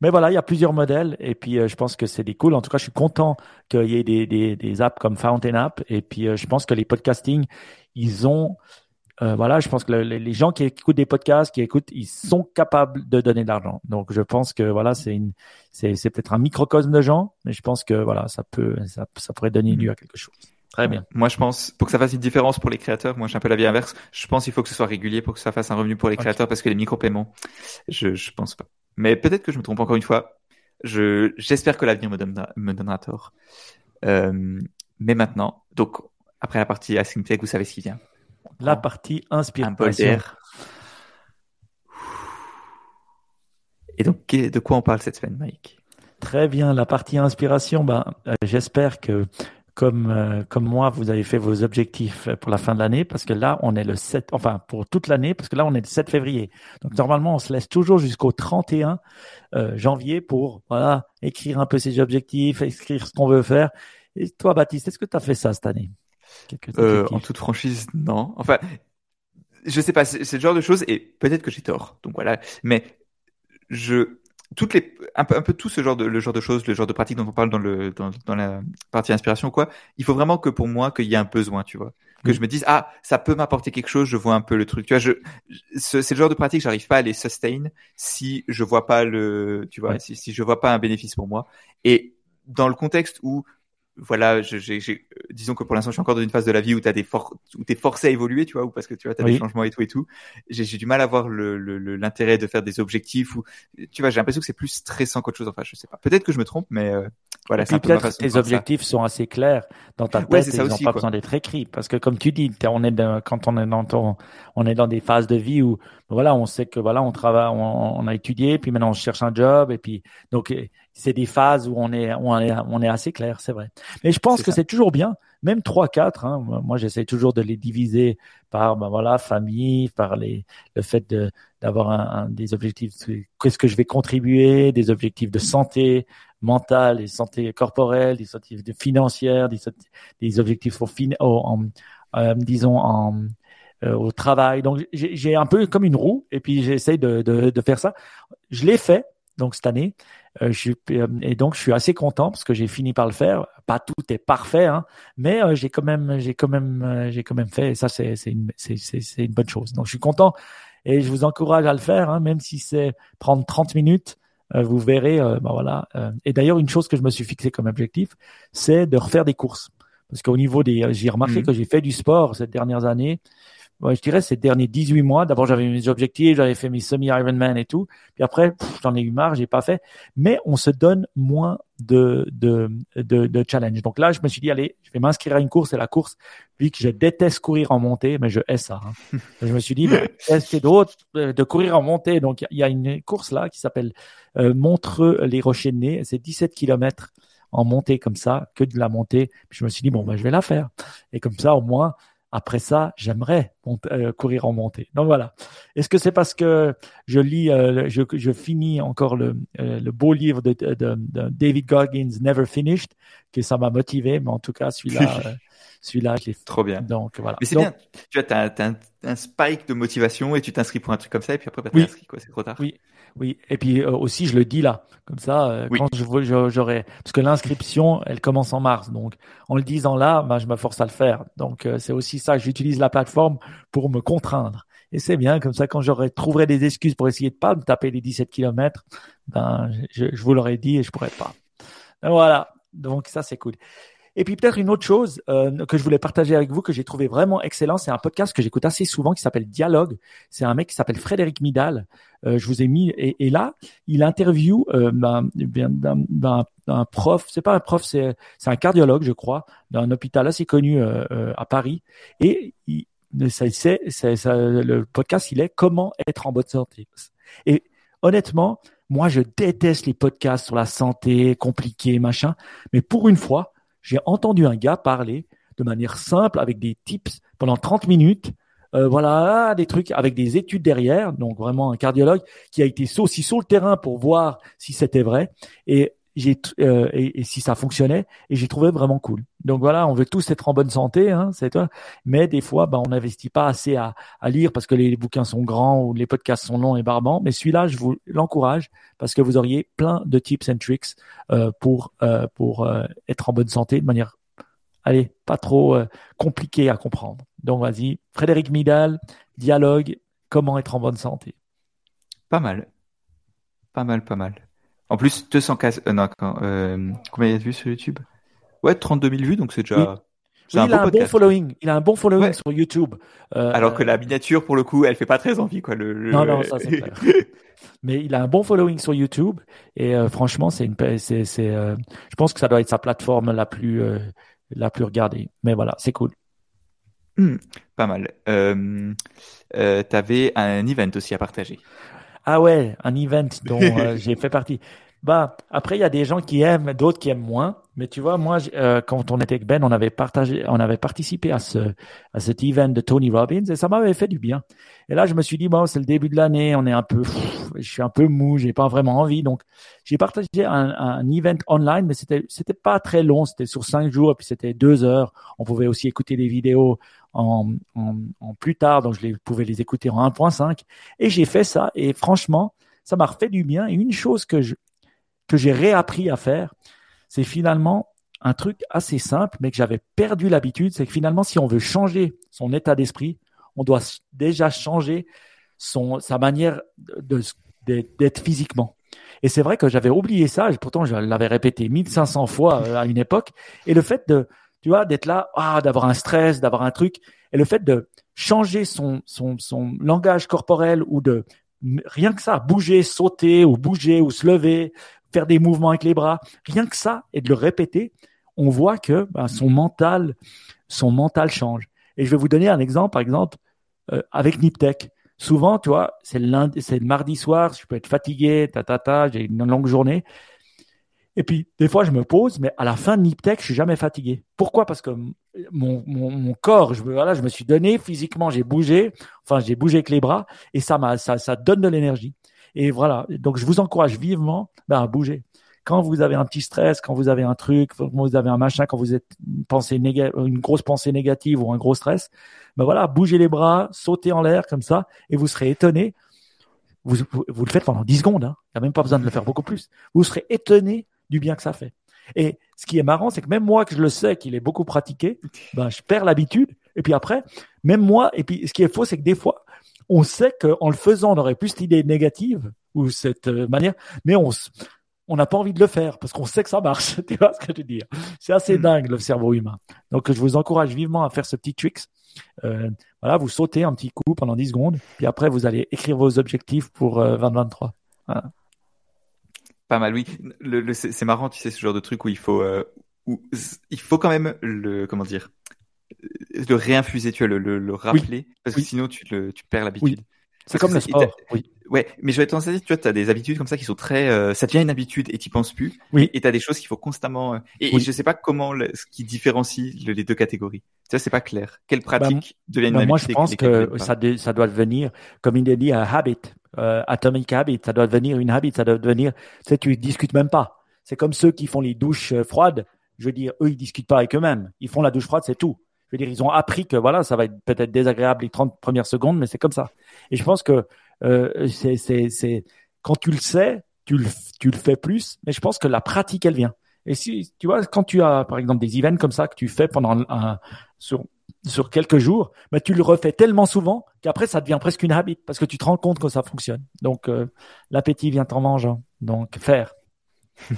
Mais voilà, il y a plusieurs modèles et puis euh, je pense que c'est des cool. En tout cas, je suis content qu'il y ait des, des, des, apps comme Fountain App et puis euh, je pense que les podcasting, ils ont euh, voilà, je pense que les gens qui écoutent des podcasts, qui écoutent, ils sont capables de donner de l'argent. Donc, je pense que voilà, c'est une, c'est, c'est peut-être un microcosme de gens, mais je pense que voilà, ça peut, ça, ça pourrait donner lieu à quelque chose. Très bien. Moi, je pense, pour que ça fasse une différence pour les créateurs, moi, j'ai un peu la vie inverse. Je pense qu'il faut que ce soit régulier pour que ça fasse un revenu pour les créateurs parce que les micro-paiements, je, je pense pas. Mais peut-être que je me trompe encore une fois. Je, j'espère que l'avenir me donnera, me donnera tort. Euh, mais maintenant, donc, après la partie Asking vous savez ce qui vient. La partie inspiration. Un bol d'air. Et donc, de quoi on parle cette semaine, Mike? Très bien, la partie inspiration, ben, euh, j'espère que comme, euh, comme moi, vous avez fait vos objectifs pour la fin de l'année, parce que là, on est le 7, enfin, pour toute l'année, parce que là, on est le 7 février. Donc, normalement, on se laisse toujours jusqu'au 31 euh, janvier pour, voilà, écrire un peu ses objectifs, écrire ce qu'on veut faire. Et toi, Baptiste, est-ce que tu as fait ça cette année? Euh, En toute franchise, non. Enfin, je sais pas, c'est le genre de choses, et peut-être que j'ai tort. Donc voilà. Mais je, toutes les un peu un peu tout ce genre de le genre de choses, le genre de pratiques dont on parle dans le dans, dans la partie inspiration quoi. Il faut vraiment que pour moi qu'il y ait un besoin, tu vois, que je me dise ah ça peut m'apporter quelque chose, je vois un peu le truc, tu vois. Je c'est le genre de pratique j'arrive pas à les sustain si je vois pas le tu vois si si je vois pas un bénéfice pour moi et dans le contexte où voilà, j'ai, j'ai, disons que pour l'instant, je suis encore dans une phase de la vie où t'as des for où t'es forcé à évoluer, tu vois, ou parce que tu vois, t'as des changements et tout et tout. J'ai, du mal à voir le, le, l'intérêt de faire des objectifs ou, tu vois, j'ai l'impression que c'est plus stressant qu'autre chose. Enfin, je sais pas. Peut-être que je me trompe, mais euh, voilà. c'est peut-être que tes objectifs sont assez clairs dans ta tête. et ils n'ont pas besoin d'être écrits, parce que comme tu dis, on est quand on est dans ton, on est dans des phases de vie où, voilà, on sait que voilà, on travaille, on, on a étudié, puis maintenant on cherche un job, et puis donc c'est des phases où on est, on est, on est assez clair, c'est vrai. Mais je pense que c'est toujours bien, même 3, 4, hein, moi j'essaie toujours de les diviser par, ben voilà, famille, par les, le fait de, d'avoir un, des objectifs, qu'est-ce que je vais contribuer, des objectifs de santé mentale, des santé corporelle, des objectifs de financière, des, des objectifs au fin, en, euh, disons en, euh, au travail. Donc j'ai un peu comme une roue et puis j'essaie de, de, de faire ça. Je l'ai fait donc cette année. Euh, je, euh, et donc je suis assez content parce que j'ai fini par le faire. Pas tout est parfait, hein, mais euh, j'ai quand même, j'ai quand même, j'ai quand même fait. Et ça, c'est c'est une, c'est c'est une bonne chose. Donc je suis content et je vous encourage à le faire, hein, même si c'est prendre 30 minutes. vous verrez, ben voilà. et d'ailleurs, une chose que je me suis fixé comme objectif, c'est de refaire des courses. Parce qu'au niveau des, j'ai remarqué mmh. que j'ai fait du sport ces dernières années ouais, je dirais ces derniers 18 mois. D'abord, j'avais mes objectifs, j'avais fait mes semi-Ironman et tout. Puis après, j'en ai eu marre, j'ai pas fait. Mais on se donne moins de, de, de, de challenge. Donc là, je me suis dit, allez, je vais m'inscrire à une course. Et la course, vu que je déteste courir en montée, mais je hais ça. Hein. [laughs] je me suis dit, qu'il d'autres euh, de courir en montée? Donc, il y a une course là qui s'appelle euh, Montreux-les-Rochers-de-Nez. C'est 17 kilomètres en montée comme ça, que de la montée. Puis je me suis dit, bon, ben, je vais la faire. Et comme ça, au moins, après ça, j'aimerais euh, courir en montée. Donc voilà. Est-ce que c'est parce que je lis, euh, je, je, finis encore le, euh, le beau livre de, de, de, David Goggins, Never Finished, que ça m'a motivé, mais en tout cas, celui-là, [laughs] celui-là, je l'ai Trop bien. Donc voilà. Mais c'est bien. Tu as, as, un, un, spike de motivation et tu t'inscris pour un truc comme ça et puis après, tu oui. t'inscris, quoi. C'est trop tard. Oui. Oui, et puis euh, aussi je le dis là, comme ça, euh, quand je j'aurai, parce que l'inscription, elle commence en mars, donc en le disant là, ben, je me force à le faire. Donc euh, c'est aussi ça, j'utilise la plateforme pour me contraindre. Et c'est bien, comme ça, quand j'aurai trouverai des excuses pour essayer de pas me taper les 17 kilomètres, ben je, je vous l'aurais dit et je pourrais pas. voilà, donc ça c'est cool. Et puis peut-être une autre chose euh, que je voulais partager avec vous que j'ai trouvé vraiment excellent, c'est un podcast que j'écoute assez souvent qui s'appelle Dialogue. C'est un mec qui s'appelle Frédéric Midal. Euh, je vous ai mis et, là, il interview euh, un, prof. C'est pas un prof, c'est un cardiologue, je crois, d'un hôpital assez connu euh, euh, à Paris. Et il, ça, c'est, le podcast, il est comment être en bonne santé. Et honnêtement, moi, je déteste les podcasts sur la santé, compliqués, machin. Mais pour une fois, j'ai entendu un gars parler de manière simple avec des tips pendant 30 minutes. Euh, voilà, des trucs avec des études derrière, donc vraiment un cardiologue qui a été aussi sur le terrain pour voir si c'était vrai et euh, et, si ça fonctionnait et j'ai trouvé vraiment cool. Donc voilà, on veut tous être en bonne santé, hein, c'est toi. Mais des fois, bah, on n'investit pas assez à, à, lire parce que les bouquins sont grands ou les podcasts sont longs et barbants. Mais celui-là, je vous l'encourage parce que vous auriez plein de tips and tricks euh, pour euh, pour être en bonne santé de manière, allez, pas trop compliquée à comprendre. Donc vas-y, Frédéric Midal, dialogue, comment être en bonne santé. Pas mal, pas mal, pas mal. En plus, 200 euh, non, euh, combien il y a de vues sur YouTube? Ouais, 32 000 vues, donc c'est déjà. il a un bon following. Il a un bon following sur YouTube. Euh, Alors que la miniature, pour le coup, elle fait pas très envie, quoi. Le, Non, non, ça c'est clair. [laughs] Mais il a un bon following sur YouTube et euh, franchement, c'est une, c'est, c'est, euh, je pense que ça doit être sa plateforme la plus, euh, la plus regardée. Mais voilà, c'est cool. Hmm, pas mal. Euh, T'avais un event aussi à partager. Ah ouais, un event dont [laughs] j'ai fait partie. Bah après il y a des gens qui aiment, d'autres qui aiment moins. Mais tu vois, moi euh, quand on était avec Ben, on avait partagé, on avait participé à ce à cet event de Tony Robbins et ça m'avait fait du bien. Et là je me suis dit bon c'est le début de l'année, on est un peu, je suis un peu mou, j'ai pas vraiment envie donc j'ai partagé un, un event online, mais c'était c'était pas très long, c'était sur cinq jours et puis c'était deux heures. On pouvait aussi écouter les vidéos en, plus tard, donc je les, pouvais les écouter en 1.5 et j'ai fait ça et franchement ça m'a refait du bien. Et une chose que je, que j'ai réappris à faire, c'est finalement un truc assez simple, mais que j'avais perdu l'habitude, c'est que finalement, si on veut changer son état d'esprit, on doit déjà changer son, sa manière d'être physiquement. Et c'est vrai que j'avais oublié ça, et pourtant je l'avais répété 1500 fois euh, à une époque. Et le fait de, tu vois, d'être là, ah, d'avoir un stress, d'avoir un truc, et le fait de changer son, son, son langage corporel ou de rien que ça, bouger, sauter ou bouger ou se lever, faire des mouvements avec les bras, rien que ça, et de le répéter, on voit que ben, son mental, son mental change. Et je vais vous donner un exemple, par exemple, euh, avec Niptech. Souvent, tu vois, c'est le, c'est le mardi soir, je peux être fatigué, ta, ta, ta, j'ai une longue journée. Et puis, des fois, je me pose, mais à la fin de Niptech, je suis jamais fatigué. Pourquoi? Parce que mon, mon, corps, je, voilà, je me suis donné physiquement, j'ai bougé, enfin, j'ai bougé avec les bras, et ça, ça, ça donne de l'énergie. Et voilà, donc je vous encourage vivement ben, à bouger quand vous avez un petit stress, quand vous avez un truc, quand vous avez un machin, quand vous êtes une, pensée une grosse pensée négative ou un gros stress, ben voilà, bougez les bras, sautez en l'air comme ça, et vous serez étonné. Vous, vous, le faites pendant 10 secondes, hein. il n'y a même pas besoin de le faire beaucoup plus. Vous serez étonné du bien que ça fait. Et ce qui est marrant, c'est que même moi, que je le sais qu'il est beaucoup pratiqué, ben, je perds l'habitude. Et puis après, même moi, et puis ce qui est faux, c'est que des fois, on sait qu'en le faisant, on aurait plus cette idée négative ou cette euh, manière, mais on, on n'a pas envie de le faire parce qu'on sait que ça marche. [laughs] tu vois ce que je veux dire? C'est assez mm. dingue le cerveau humain. Donc je vous encourage vivement à faire ce petit tricks. Euh, voilà, vous sautez un petit coup pendant 10 secondes, puis après vous allez écrire vos objectifs pour 2023. Euh, pas mal, oui. Le, c'est marrant, tu sais, ce genre de truc où il faut, euh, où il faut quand même le, comment dire, le réinfuser, tu vois, le, le, rappeler, parce que sinon tu, le, tu perds l'habitude. C'est comme le sport. Oui. Ouais, mais j'aurais tendance à dire, tu vois, tu as des habitudes comme ça qui sont très, euh, ça devient une habitude et tu penses plus. Oui. Et tu as des choses qu'il faut constamment. Euh, et, je sais pas comment ce qui différencie les deux catégories. Tu vois, c'est pas clair. Quelle bah, pratique devient une bah, habitude Moi, je pense que ça, ça doit devenir, comme il est dit, un habit, euh, atomic habit. Ça doit devenir une habit. Ça doit devenir. Tu sais, tu discutes même pas. C'est comme ceux qui font les douches euh, froides. Je veux dire, eux, ils discutent pas avec eux-mêmes. Ils font la douche froide, c'est tout. Je veux dire, ils ont appris que voilà, ça va être peut-être désagréable les 30 premières secondes, mais c'est comme ça. Et je pense que euh, c'est, c'est, c'est quand tu le sais, tu le, tu le fais plus. Mais je pense que la pratique, elle vient. Et si tu vois, quand tu as par exemple des events comme ça que tu fais pendant un, sur sur quelques jours, mais tu le refais tellement souvent qu'après ça devient presque une habitude parce que tu te rends compte que ça fonctionne. Donc euh, l'appétit vient en mangeant. Donc faire. [laughs]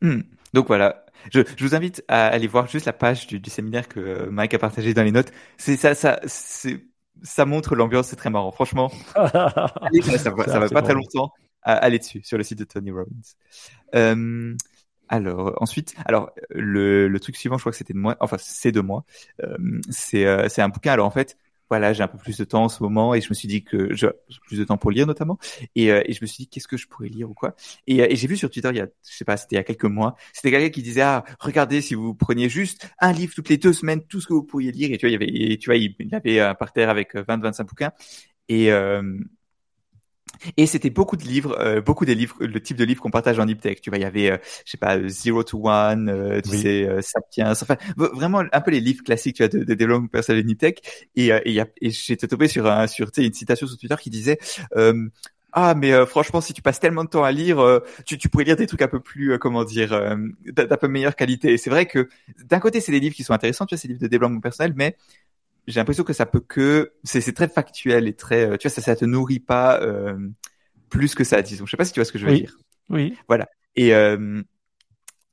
Hmm. Donc voilà, je, je, vous invite à aller voir juste la page du, du séminaire que Mike a partagé dans les notes. C'est ça, ça, c'est ça montre l'ambiance, c'est très marrant. Franchement, allez, ça, va, ça va pas très longtemps. À, aller dessus sur le site de Tony Robbins. Euh, alors ensuite, alors le, le truc suivant, je crois que c'était de moi, enfin c'est de moi. Euh, c'est euh, c'est un bouquin. Alors en fait, voilà, j'ai un peu plus de temps en ce moment et je me suis dit que j'ai plus de temps pour lire notamment. Et, euh, et je me suis dit qu'est-ce que je pourrais lire ou quoi? Et, euh, et j'ai vu sur Twitter il y a je sais pas c'était il y a quelques mois c'était quelqu'un qui disait ah regardez si vous preniez juste un livre toutes les deux semaines tout ce que vous pourriez lire. Et tu vois il y avait et, tu vois il, avait un parterre avec 20 25 bouquins. Et euh, et c'était beaucoup de livres, euh, beaucoup des livres, le type de livres qu'on partage en Niptech. Tu vois, il y avait, euh, je sais pas, euh, Zero to One, euh, tu sais, Sapiens, enfin, vraiment un peu les livres classiques, tu vois, de, de développement personnel Niptech. Et, et, et j'étais tombé sur un, sur, tu sais, une citation sur Twitter qui disait, ah mais franchement si tu passes tellement de temps à lire, tu, tu pourrais lire des trucs un peu plus comment dire d'un peu meilleure qualité. Et c'est vrai que d'un côté c'est des livres qui sont intéressants, tu vois, ces livres de développement personnel, mais j'ai l'impression que ça peut que c'est très factuel et très euh, tu vois ça ça te nourrit pas euh, plus que ça disons. Je sais pas si tu vois ce que je veux dire. Oui. Voilà. Et euh,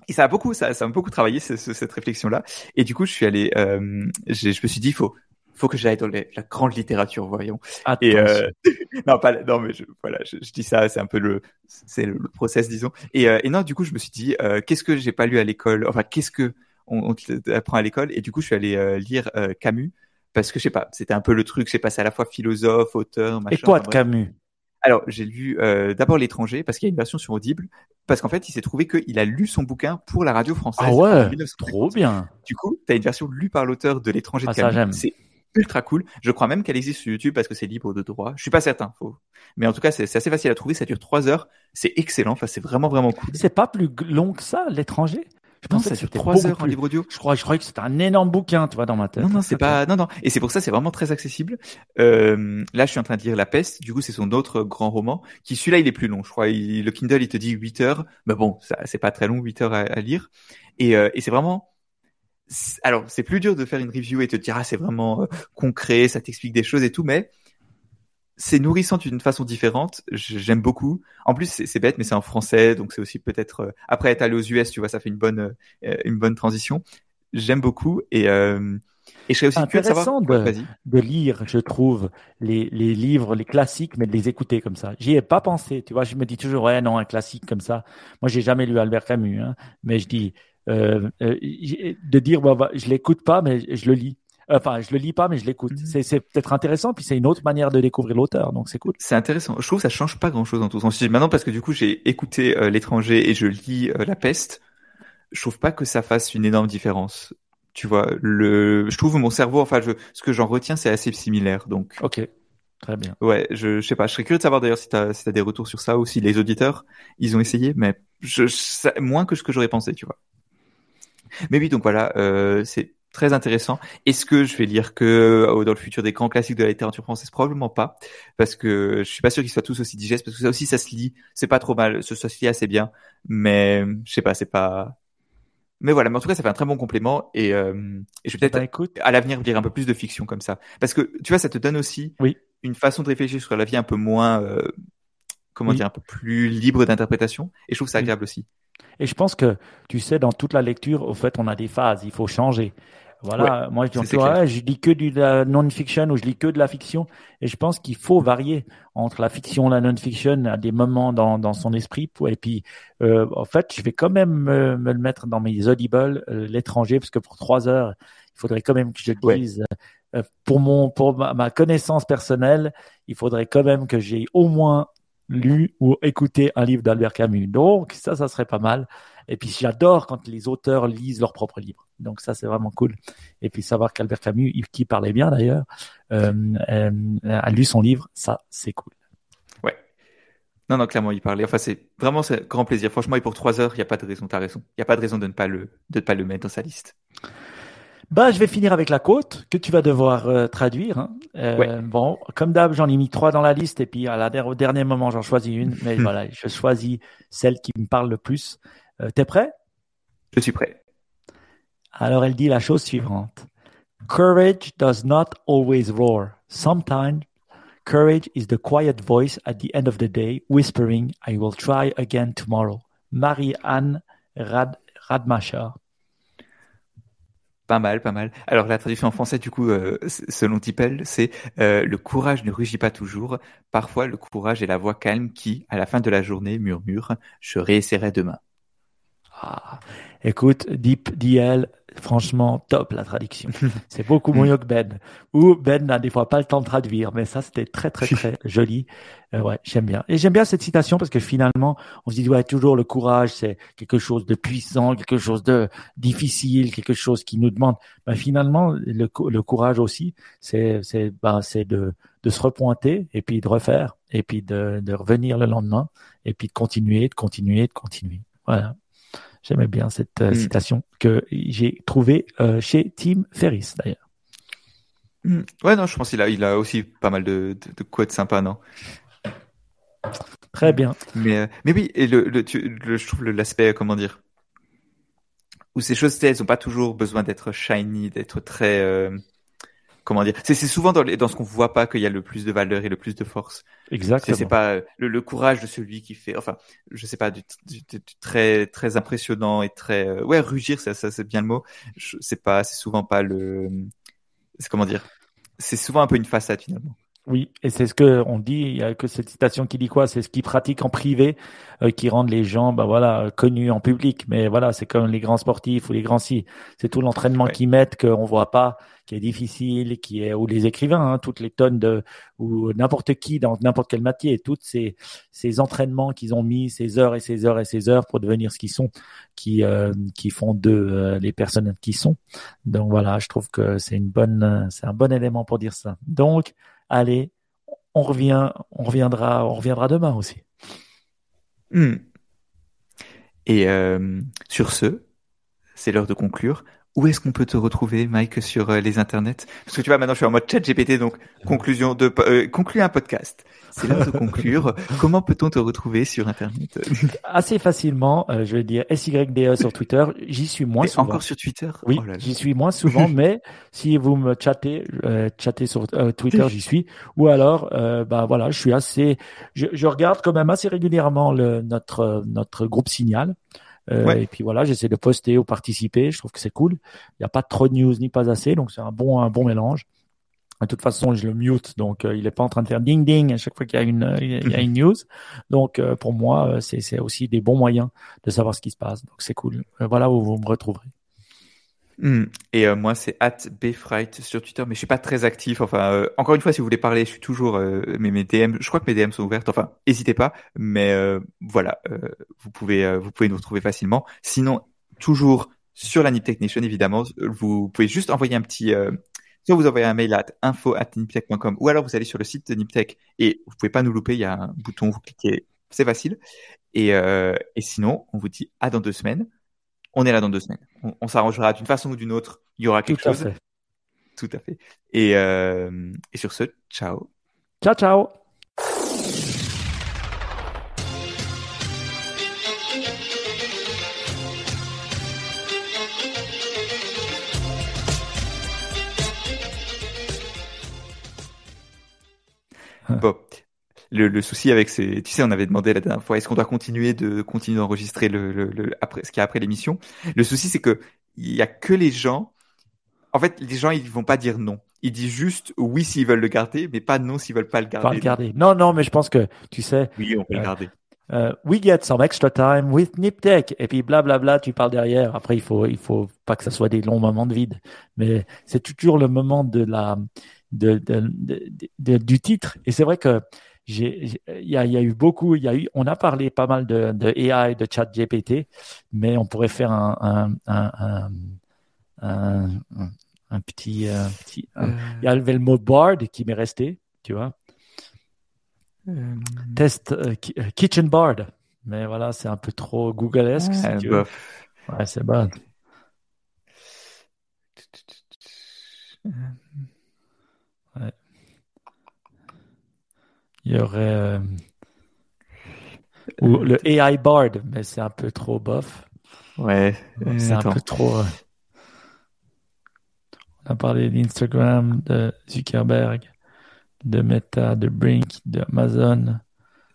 et ça a beaucoup ça ça m'a beaucoup travaillé cette réflexion là et du coup je suis allé euh, je me suis dit faut faut que j'aille dans la grande littérature voyons. Et euh, [laughs] non pas non mais je, voilà je, dis ça c'est un peu le c'est le, process disons. Et, et non du coup je me suis dit qu'est-ce que j'ai pas lu à l'école? Enfin qu'est-ce que on, on apprend à l'école? Et du coup je suis allé lire Camus parce que je sais pas, c'était un peu le truc, j'ai passé à la fois philosophe, auteur, machin. Et quoi de Camus? Alors, j'ai lu euh, d'abord L'étranger, parce qu'il y a une version sur Audible, parce qu'en fait, il s'est trouvé qu'il a lu son bouquin pour la radio française. Ah ouais, trop bien. Du coup, tu as une version lue par l'auteur de L'étranger de ah, Camus. C'est ultra cool. Je crois même qu'elle existe sur YouTube parce que c'est libre de droit. Je suis pas certain, faut. Mais en tout cas, c'est assez facile à trouver. Ça dure trois heures. C'est excellent. Enfin, c'est vraiment vraiment cool. C'est pas plus long que ça, L'étranger? Je pensais que c'était trois heures en livre audio. Je crois, je croyais que c'était un énorme bouquin, tu vois, dans ma tête. Non, non, c'est pas, non, non. Et c'est pour ça, c'est vraiment très accessible. Euh, là, je suis en train de lire La Peste. Du coup, c'est son autre grand roman, qui celui-là, il est plus long. Je crois, le Kindle, il te dit 8 heures. Mais bon, ça, c'est pas très long, 8 heures à, lire. Et, euh, et c'est vraiment, alors, c'est plus dur de faire une review et te dire, ah, c'est vraiment euh, concret, ça t'explique des choses et tout, mais c'est nourrissant d'une façon différente. J'aime beaucoup. En plus, c'est bête, mais c'est en français, donc c'est aussi peut-être euh, après être allé aux US, tu vois, ça fait une bonne euh, une bonne transition. J'aime beaucoup et euh, et je serais aussi curieux de savoir. De, de, lire, je trouve les les livres, les classiques, mais de les écouter comme ça. J'y ai pas pensé, tu vois. Je me dis toujours ouais non un classique comme ça. Moi, j'ai jamais lu Albert Camus, hein, mais je dis euh, de dire bah, bah, je l'écoute pas, mais je le lis. Enfin, je le lis pas, mais je l'écoute. Mhm. C'est peut-être intéressant, puis c'est une autre manière de découvrir l'auteur, donc c'est cool. C'est intéressant. Je trouve que ça change pas grand-chose en tout sens. Maintenant, parce que du coup, j'ai écouté euh, l'étranger et je lis euh, La Peste, je trouve pas que ça fasse une énorme différence. Tu vois, le, je trouve mon cerveau, enfin, je, ce que j'en retiens, c'est assez similaire, donc. Ok. Très bien. Ouais, je, je sais pas. Je serais curieux de savoir d'ailleurs si t'as si as des retours sur ça ou si les auditeurs ils ont essayé, mais je, moins que ce que j'aurais pensé, tu vois. Mais oui, donc voilà, euh, c'est très intéressant. Est-ce que je vais lire que euh, dans le futur des grands classiques de la littérature française? Probablement pas, parce que je suis pas sûr qu'ils soient tous aussi digestes, parce que ça aussi ça se lit, c'est pas trop mal, ça, se lit assez bien, mais je sais pas, c'est pas. Mais voilà, mais en tout cas, ça fait un très bon complément. Et, euh, et je vais peut-être bah, à l'avenir lire un peu plus de fiction comme ça, parce que tu vois, ça te donne aussi oui. une façon de réfléchir sur la vie un peu moins, euh, comment dire, un peu plus libre d'interprétation, et je trouve ça agréable aussi. Et je pense que, tu sais, dans toute la lecture, au fait, on a des phases, il faut changer. Voilà, moi je dis, ouais, je lis que du non-fiction ou je lis que de la fiction. Et je pense qu'il faut varier entre la fiction et la non-fiction à des moments dans, dans son esprit. Et puis, euh, en fait, je vais quand même me, le mettre dans mes audibles, euh, l'étranger, parce que pour trois heures, il faudrait quand même que je lise. Euh, pour mon, pour ma, connaissance personnelle, il faudrait quand même que j'ai au moins lu ou écouté un livre d'Albert Camus. Donc ça, ça serait pas mal. Et puis j'adore quand les auteurs lisent leurs propres livres. Donc ça, c'est vraiment cool. Et puis savoir qu'Albert Camus, qui parlait bien d'ailleurs, euh, euh, a lu son livre, ça, c'est cool. Ouais. Non, non, clairement, il parlait. Enfin, c'est vraiment c'est grand plaisir. Franchement, et pour trois heures, il n'y a pas de raison. T'as raison. Il n'y a pas de raison de ne pas le, de ne pas le mettre dans sa liste. Bah, je vais finir avec la côte que tu vas devoir euh, traduire. Hein. Euh, Bon, comme d'hab, j'en ai mis trois dans la liste et puis à la, au dernier moment, j'en choisis une. [laughs] Mais voilà, je choisis celle qui me parle le plus. Euh, T'es prêt? Je suis prêt. Alors elle dit la chose suivante. Courage does not always roar. Sometimes courage is the quiet voice at the end of the day whispering I will try again tomorrow. Marie-Anne Rad Radmacher. Pas mal, pas mal. Alors la traduction en français, du coup, euh, selon Tipel, c'est euh, le courage ne rugit pas toujours. Parfois, le courage est la voix calme qui, à la fin de la journée, murmure ⁇ Je réessayerai demain ⁇ ah, écoute, Deep DL, franchement, top la traduction. [laughs] C'est beaucoup mieux que Ben. Ou Ben n'a des fois pas le temps de traduire, mais ça c'était très très [laughs] très joli. Euh, ouais, j'aime bien. Et j'aime bien cette citation parce que finalement, on se dit ouais toujours le courage, c'est quelque chose de puissant, quelque chose de difficile, quelque chose qui nous demande. Ben, finalement, le, le courage aussi, c'est c'est ben, c'est de de se repointer et puis de refaire et puis de de revenir le lendemain et puis de continuer, de continuer, de continuer. Voilà. J'aimais bien cette euh, hmm. citation que j'ai trouvée euh, chez Tim Ferriss d'ailleurs. Hmm. Ouais, non, je pense qu'il a, il a aussi pas mal de, de, de quotes sympas, non? Très bien. Mais, euh, mais oui, et le, le, le je trouve l'aspect, comment dire, où ces choses, elles n'ont pas toujours besoin d'être shiny, d'être très, comment dire c'est souvent dans, dans ce qu'on voit pas qu'il y a le plus de valeur et le plus de force. Exactement c'est pas le, le, courage de celui qui fait enfin je sais pas du, du, très très impressionnant et très euh, ouais rugir ça, ça c'est bien le mot. C'est pas c'est souvent pas le c'est comment dire c'est souvent un peu une façade finalement oui, et c'est ce que on dit. Il y a que cette citation qui dit quoi? C'est ce qu'ils pratiquent en privé euh, qui rendent les gens, bah voilà, connus en public. Mais voilà, c'est comme les grands sportifs ou les grands si. C'est tout l'entraînement qu'ils mettent qu'on voit pas, qui est difficile, qui est ou les écrivains, hein, toutes les tonnes de ou n'importe qui dans n'importe quel métier, toutes ces ces entraînements qu'ils ont mis, ces heures et ces heures et ces heures pour devenir ce qu'ils sont, qui euh, qui font de euh, les personnes qui sont. Donc voilà, je trouve que c'est une bonne, c'est un bon élément pour dire ça. Donc allez, on revient, on reviendra, on reviendra demain aussi. Hmm. Et euh, sur ce, c'est l'heure de conclure. Où est-ce qu'on peut te retrouver, Mike, sur euh, les internets? Parce que tu vois, maintenant, je suis en mode chat GPT, donc conclusion de euh, conclure un podcast. C'est l'heure de conclure. [laughs] Comment peut-on te retrouver sur Internet? [laughs] Assez facilement. Euh, je vais dire SYDE sur Twitter. J'y suis moins souvent. Encore sur Twitter? Oui, oh j'y suis moins souvent, [laughs] mais si vous me chattez, euh, chattez sur Twitter, j'y suis. Ou alors, bah voilà, je suis assez. Je, je, regarde quand même assez régulièrement le, notre notre groupe Signal. Euh, Et puis voilà, j'essaie de poster ou participer. Je trouve que c'est cool. Il n'y a pas trop de news ni pas assez, donc c'est un bon un bon mélange. De toute façon, je le mute, donc euh, il n'est pas en train de faire ding ding à chaque fois qu'il y a une il y a une news. Donc euh, pour moi, c'est c'est aussi des bons moyens de savoir ce qui se passe. Donc c'est cool. voilà où vous me retrouverez. Hmm. Et euh, moi, c'est at bfright sur Twitter, mais je suis pas très actif. Enfin, euh, encore une fois, si vous voulez parler, je suis toujours euh, mes, mes DM. Je crois que mes DM sont ouvertes. Enfin, n'hésitez pas. Mais voilà, vous pouvez vous pouvez nous retrouver facilement. Sinon, toujours sur la Nip Technician, évidemment, vous pouvez juste envoyer un petit. soit vous envoyez un mail à info at niptech.com ou alors vous allez sur le site de Niptech et vous pouvez pas nous louper. Il y a un bouton, vous cliquez, c'est facile. Et, et sinon, on vous dit à dans deux semaines on est là dans deux semaines. On, s'arrangera d'une façon ou d'une autre. Il y aura quelque chose. Tout à fait. Et, euh, et sur ce, ciao. Ciao, ciao. Bon, le, le, souci avec ces, tu sais, on avait demandé la dernière fois, est-ce qu'on doit continuer de continuer d'enregistrer le, le, le, après ce qu'il y a après l'émission? Le souci, c'est que il y a que les gens. En fait, les gens, ils vont pas dire non. Ils disent juste oui s'ils veulent le garder, mais pas non s'ils veulent pas le garder. Pas le garder. Non, non, mais je pense que tu sais. Oui, on peut le euh, garder. Uh, we get some extra time with Niptech et puis blablabla bla, bla, tu parles derrière après il faut il faut pas que ça soit des longs moments de vide mais c'est toujours le moment de la de, de, de, de du titre et c'est vrai que il y a, y a, eu beaucoup, il y a eu, on a parlé pas mal de, de AI, de chat GPT, mais on pourrait faire un, un, un, un, un petit, euh, petit euh. il y a le mot board qui m'est resté, tu vois. Euh. Test kitchen board, mais voilà, c'est un peu trop Google-esque. si Ouais, c'est bon. Ouais il y aurait euh, ou le AI Bard, mais c'est un peu trop bof. Ouais. C'est un peu trop. Euh, on a parlé d'Instagram, de Zuckerberg, de Meta, de Brink, d'Amazon.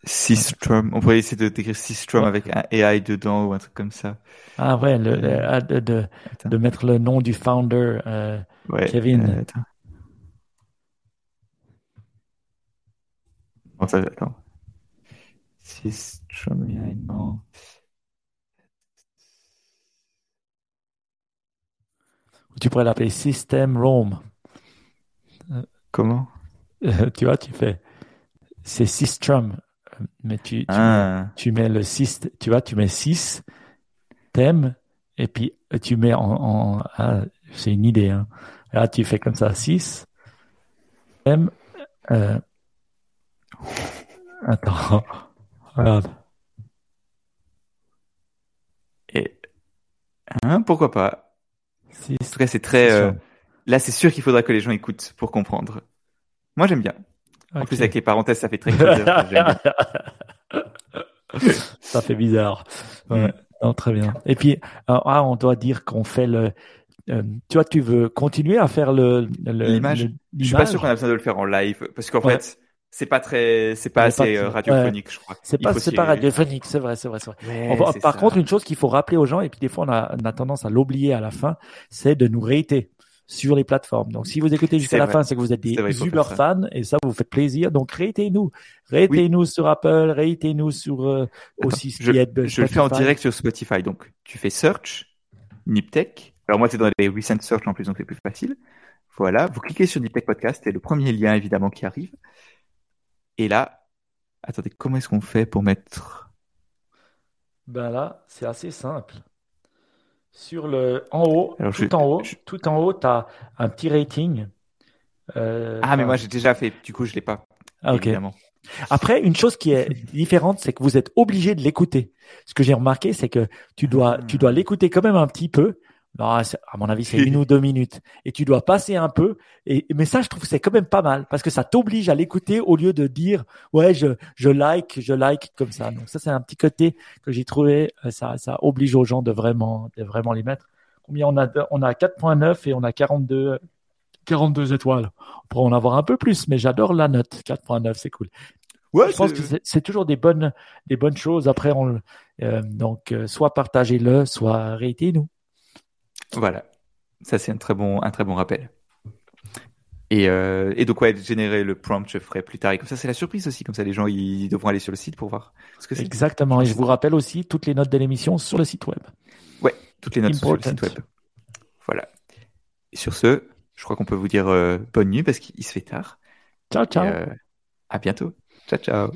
Systrum. On pourrait essayer de décrire Systrum avec un AI dedans ou un truc comme ça. Ah ouais, le, ah, de, de, de, mettre le nom du founder, euh, ouais, Kevin. Euh, attends. Tu pourrais l'appeler System Roam. Comment? Tu vois, tu fais. C'est System, mais tu, tu, ah. tu, mets le système, tu vois, tu mets 6 thèmes et puis tu mets en. en ah, c'est une idée. Hein. Là, tu fais comme ça 6 thèmes. Euh, Attends, regarde. Et hein, pourquoi pas En tout cas, c'est très. Euh, là, c'est sûr qu'il faudra que les gens écoutent pour comprendre. Moi, j'aime bien. En plus, avec les parenthèses, ça fait très [laughs] ça fait bizarre. Ouais. Mm. Non, très bien. Et puis, ah, on doit dire qu'on fait le. Euh, tu vois, tu veux continuer à faire le l'image. Je suis pas sûr qu'on a besoin de le faire en live parce qu'en fait, c'est pas très, c'est pas assez euh, radiophonique, je crois. C'est pas, c'est pas radiophonique, c'est vrai, c'est vrai, c'est vrai. par contre, une chose qu'il faut rappeler aux gens, et puis des fois on a, on a tendance à l'oublier à la fin, c'est de nous réiter sur les plateformes. Donc, si vous écoutez jusqu'à la fin, c'est que vous êtes des Uber fans et ça vous fait plaisir. Donc, réitez-nous. Réitez-nous sur Apple, réitez-nous sur euh, aussi ce je, qui est Je le fais en direct sur Spotify. Donc, tu fais search, Niptech. Alors, moi, c'est dans les recent search en plus, donc c'est plus facile. Voilà. Vous cliquez sur Niptech Podcast et le premier lien, évidemment, qui arrive. Et là, attendez, comment est-ce qu'on fait pour mettre Ben là, c'est assez simple. Sur le, en haut, tout en haut, tout en haut, tu as un petit rating. Euh, ah, mais moi j'ai déjà fait, du coup je l'ai pas. Ah, ok. Évidemment. Après, une chose qui est [laughs] différente, c'est que vous êtes obligé de l'écouter. Ce que j'ai remarqué, c'est que tu dois, tu dois l'écouter quand même un petit peu Non, à mon avis, c'est [laughs] une ou deux minutes. Et tu dois passer un peu. Et, mais ça, je trouve que c'est quand même pas mal parce que ça t'oblige à l'écouter au lieu de dire, ouais, je, je like, je like comme ça. Donc ça, c'est un petit côté que j'ai trouvé. Euh, ça, ça oblige aux gens de vraiment, de vraiment les mettre. Combien on a, on a 4.9 et on a 42, 42 étoiles. On pourrait en avoir un peu plus, mais j'adore la note. 4.9, c'est cool. Ouais, je pense que c'est toujours des bonnes, des bonnes choses. Après, on, euh, donc, euh, soit partagez-le, soit arrêtez-nous. Voilà, ça c'est un très bon, un très bon rappel. Et, euh, et donc ouais, générer le prompt, je ferai plus tard. Et comme ça, c'est la surprise aussi. Comme ça, les gens ils devront aller sur le site pour voir ce que c'est. Exactement. Et je vous rappelle aussi toutes les notes de l'émission sur le site web. Ouais, toutes les notes sur le site web. Voilà. Et sur ce, je crois qu'on peut vous dire euh, bonne nuit parce qu'il se fait tard. Ciao, ciao. à bientôt. Ciao, ciao.